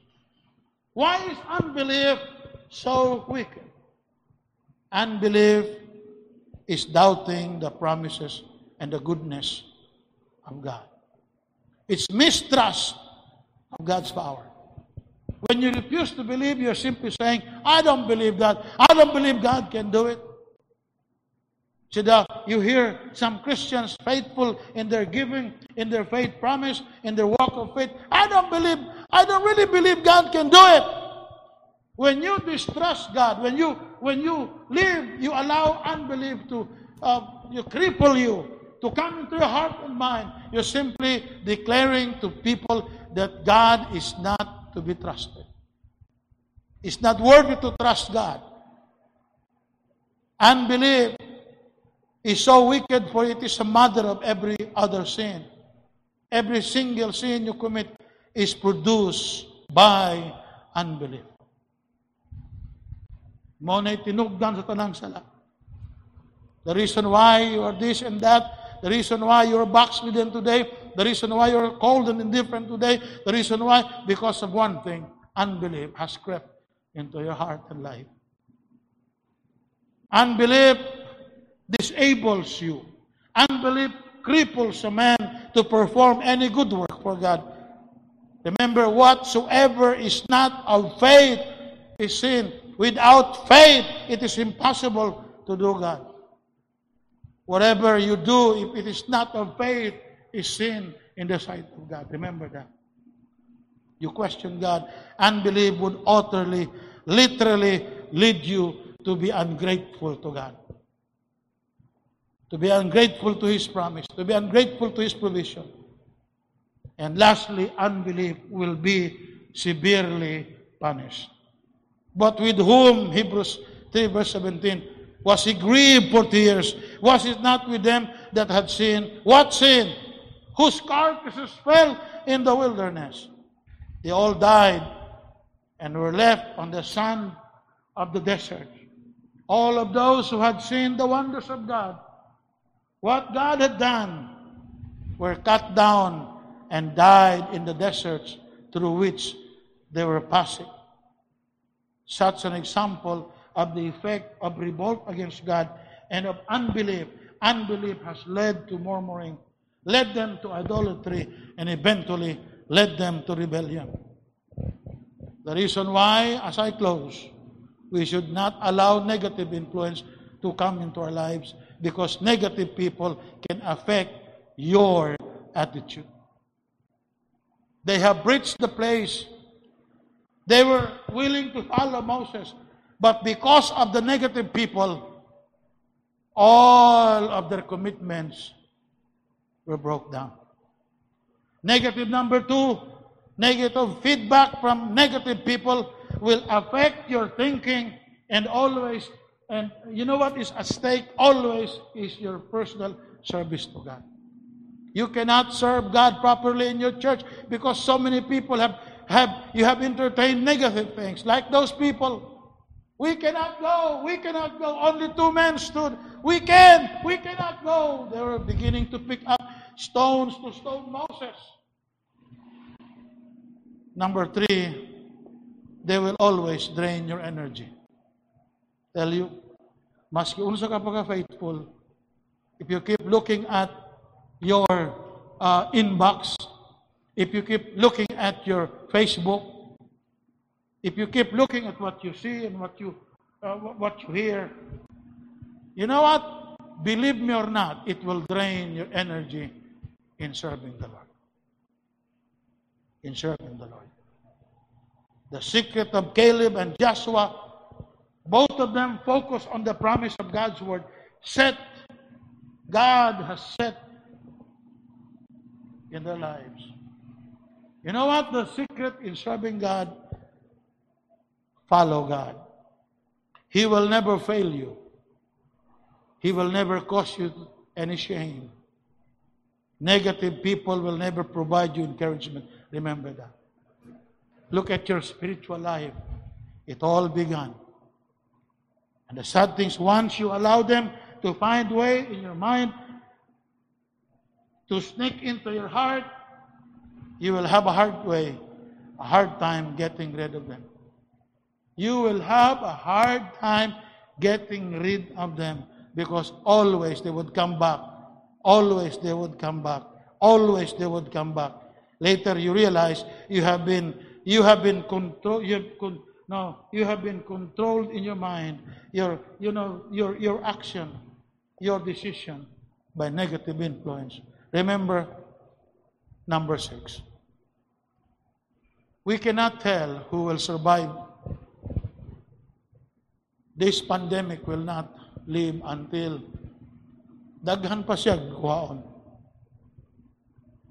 Why is unbelief so wicked? Unbelief is doubting the promises and the goodness of God. It's mistrust of God's power. When you refuse to believe, you're simply saying, I don't believe that. I don't believe God can do it. See, the, you hear some Christians faithful in their giving, in their faith promise, in their walk of faith. I don't believe, I don't really believe God can do it. When you distrust God, when you when you live, you allow unbelief to uh, you cripple you to come into your heart and mind. You're simply declaring to people that God is not to be trusted. It's not worthy to trust God. Unbelief is so wicked, for it is a mother of every other sin. Every single sin you commit is produced by unbelief. Na tinugdan sa tanang sala. The reason why you are this and that, the reason why you're backslidden today, the reason why you're cold and indifferent today, the reason why, because of one thing, unbelief has crept into your heart and life. Unbelief disables you. Unbelief cripples a man to perform any good work for God. Remember, whatsoever is not of faith is sin. Without faith, it is impossible to do God. Whatever you do, if it is not of faith, is sin in the sight of God. Remember that. You question God. Unbelief would utterly, literally lead you to be ungrateful to God. To be ungrateful to His promise. To be ungrateful to His provision. And lastly, unbelief will be severely punished. But with whom, Hebrews 3 verse 17, was he grieved for tears? Was it not with them that had sinned? What sin? Whose carcasses fell in the wilderness. They all died and were left on the sand of the desert. All of those who had seen the wonders of God, what God had done, were cut down and died in the deserts through which they were passing. Such an example of the effect of revolt against God and of unbelief. Unbelief has led to murmuring, led them to idolatry, and eventually led them to rebellion. The reason why, as I close, we should not allow negative influence to come into our lives because negative people can affect your attitude. They have reached the place they were willing to follow Moses. But because of the negative people, all of their commitments were broke down. Negative number two, negative feedback from negative people will affect your thinking and always, and you know what is at stake always is your personal service to God. You cannot serve God properly in your church because so many people have, have you have entertained negative things. Like those people. We cannot go. We cannot go. Only two men stood. We can. We cannot go. They were beginning to pick up stones to stone Moses. Number three, they will always drain your energy. Tell you, maski unsa ka pa faithful, if you keep looking at your uh, inbox, if you keep looking at your Facebook, if you keep looking at what you see and what you uh, what you hear, you know what? Believe me or not, it will drain your energy in serving the Lord. In serving the Lord. The secret of Caleb and Joshua, both of them focus on the promise of God's word. Set, God has set in their lives. You know what? The secret in serving God, follow God. He will never fail you. He will never cause you any shame. Negative people will never provide you encouragement. Remember that. Look at your spiritual life. It all began. And the sad things, once you allow them to find way in your mind, to sneak into your heart, you will have a hard way, a hard time getting rid of them. You will have a hard time getting rid of them because always they would come back. Always they would come back. Always they would come back. Later you realize you have been you have been control you con- no you have been controlled in your mind your you know your your action your decision by negative influence. Remember number 6. We cannot tell who will survive. This pandemic will not live until daghan pa siya kuhaon.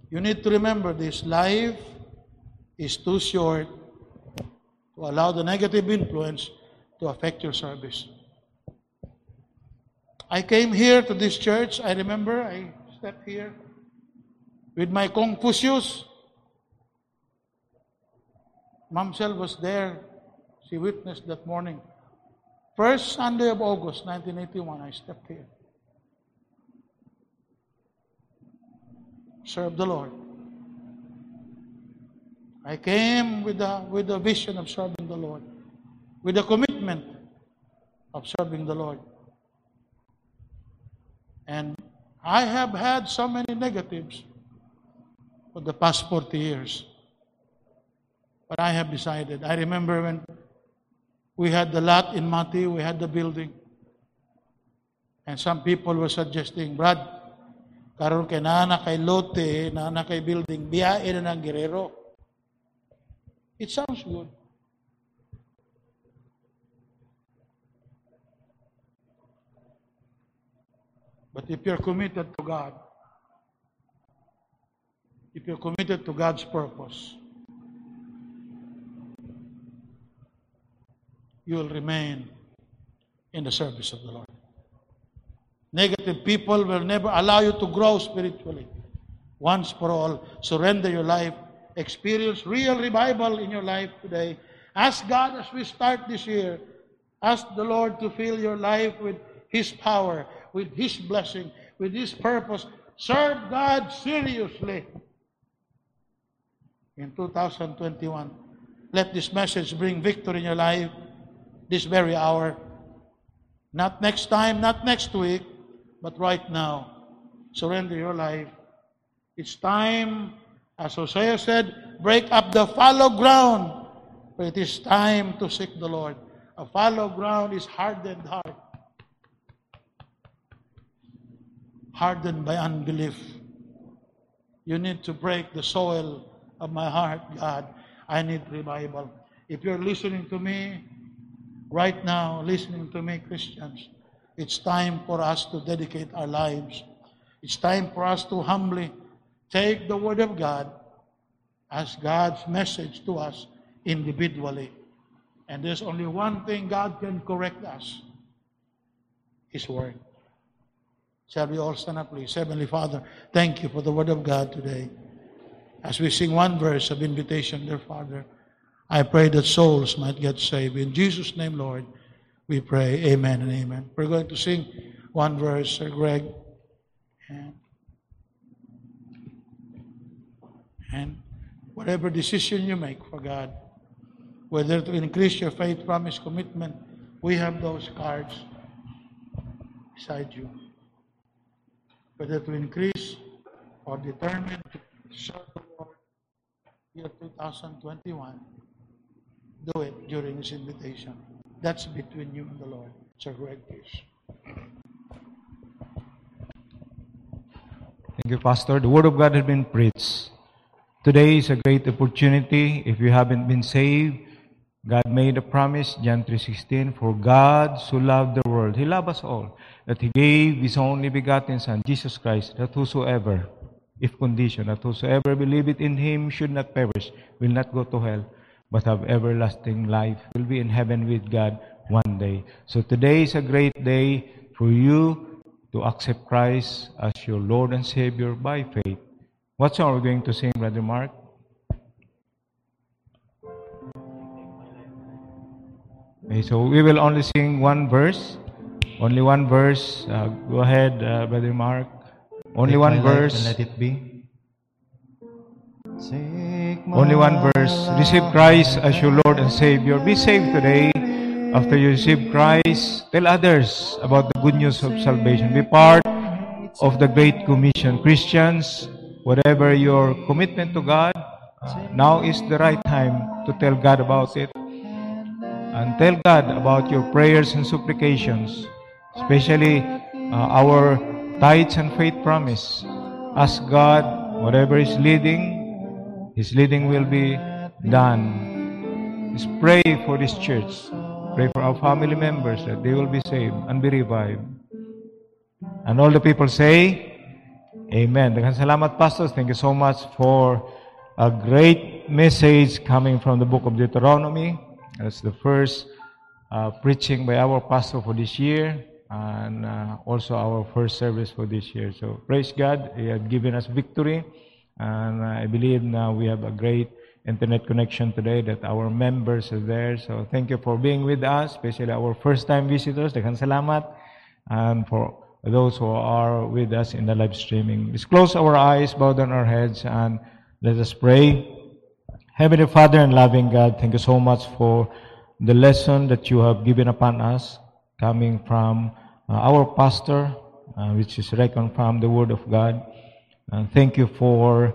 You need to remember this life is too short to allow the negative influence to affect your service. I came here to this church. I remember I stepped here with my Confucius. Mamsel was there. She witnessed that morning. First Sunday of August, 1981, I stepped here. Serve the Lord. I came with a, with a vision of serving the Lord, with a commitment of serving the Lord. And I have had so many negatives for the past 40 years. But I have decided. I remember when we had the lot in Mati, we had the building. And some people were suggesting, Brad, karon kay nana kay lote, nana kay building, biyain na ng Guerrero. It sounds good. But if you're committed to God, if you're committed to God's purpose, you will remain in the service of the Lord. Negative people will never allow you to grow spiritually. Once for all, surrender your life, experience real revival in your life today. Ask God as we start this year, ask the Lord to fill your life with His power, with His blessing, with His purpose. Serve God seriously in 2021. Let this message bring victory in your life this very hour. Not next time, not next week, but right now. Surrender your life. It's time, as Hosea said, break up the fallow ground. For it is time to seek the Lord. A fallow ground is hardened heart. Hardened by unbelief. You need to break the soil of my heart, God. I need revival. If you're listening to me right now, listening to me, Christians, it's time for us to dedicate our lives. It's time for us to humbly take the Word of God as God's message to us individually. And there's only one thing God can correct us His Word. Shall we all stand up, please? Heavenly Father, thank you for the word of God today. As we sing one verse of invitation, dear Father, I pray that souls might get saved. In Jesus' name, Lord, we pray. Amen and amen. We're going to sing one verse, Sir Greg. And, and whatever decision you make for God, whether to increase your faith, promise, commitment, we have those cards beside you. Whether to increase or determine to serve the Lord year 2021, do it during this invitation. That's between you and the Lord. Sir Greg, please. Thank you, Pastor. The Word of God has been preached. Today is a great opportunity. If you haven't been saved, God made a promise, John 3.16, For God so loved the world, He loved us all, that He gave His only begotten Son, Jesus Christ, that whosoever, if condition, that whosoever believeth in Him should not perish, will not go to hell, but have everlasting life, will be in heaven with God one day. So today is a great day for you to accept Christ as your Lord and Savior by faith. What song are we going to sing, Brother Mark? Okay, so we will only sing one verse. Only one verse. Uh, go ahead, uh, Brother Mark. Only Take one verse. and let it be. My Only one verse. Receive Christ as your Lord and Savior. Be saved today. After you receive Christ, tell others about the good news of salvation. Be part of the Great Commission. Christians, whatever your commitment to God, uh, now is the right time to tell God about it. And tell God about your prayers and supplications, especially uh, our tithes and faith promise. Ask God, whatever is leading, His leading will be done. Just pray for this church. Pray for our family members that they will be saved and be revived. And all the people say, Amen. Daghang salamat, pastors. Thank you so much for a great message coming from the book of Deuteronomy. That's the first uh, preaching by our pastor for this year and uh, also our first service for this year. So praise God. He had given us victory. And I believe now we have a great internet connection today that our members are there. So thank you for being with us, especially our first-time visitors. Daghang salamat. And for those who are with us in the live streaming. Let's close our eyes, bow down our heads, and let us pray. Heavenly Father and loving God, thank you so much for the lesson that you have given upon us, coming from uh, our pastor, uh, which is reckoned from the Word of God. And thank you for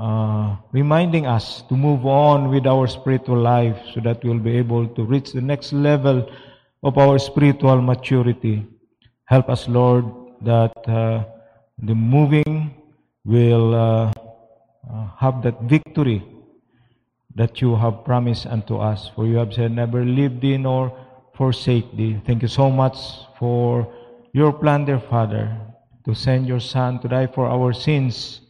uh, reminding us to move on with our spiritual life so that we'll be able to reach the next level of our spiritual maturity. Help us, Lord, that uh, the moving will uh, uh, have that victory that you have promised unto us. For you have said, Never leave thee nor forsake thee. Thank you so much for your plan, dear Father, to send your Son to die for our sins.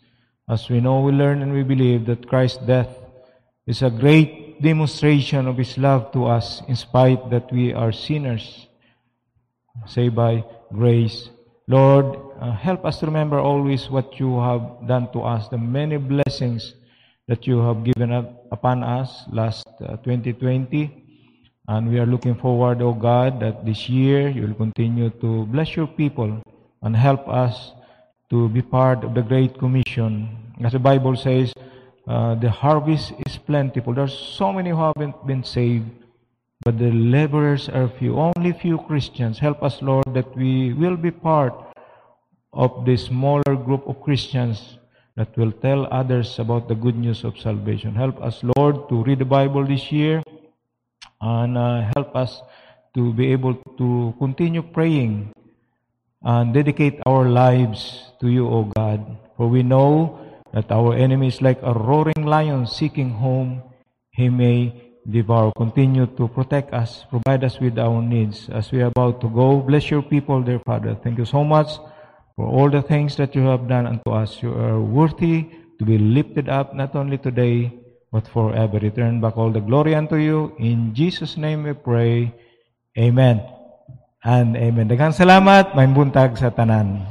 As we know, we learn, and we believe that Christ's death is a great demonstration of His love to us, in spite that we are sinners, saved by grace. Lord, uh, help us to remember always what you have done to us, the many blessings that you have given up upon us last uh, 2020. And we are looking forward, O God, that this year you will continue to bless your people and help us to be part of the Great Commission. As the Bible says, uh, the harvest is plentiful. There are so many who haven't been saved, but the laborers are few. Only few Christians. Help us, Lord, that we will be part of the smaller group of Christians that will tell others about the good news of salvation. Help us, Lord, to read the Bible this year and uh, help us to be able to continue praying and dedicate our lives to you, O God. For we know that our enemy is like a roaring lion seeking whom he may devour. Continue to protect us, provide us with our needs as we are about to go. Bless your people, dear Father. Thank you so much for all the things that you have done unto us. You are worthy to be lifted up not only today, but forever. Return back all the glory unto you. In Jesus' name we pray. Amen and amen. Daghang salamat, may buntag sa tanan.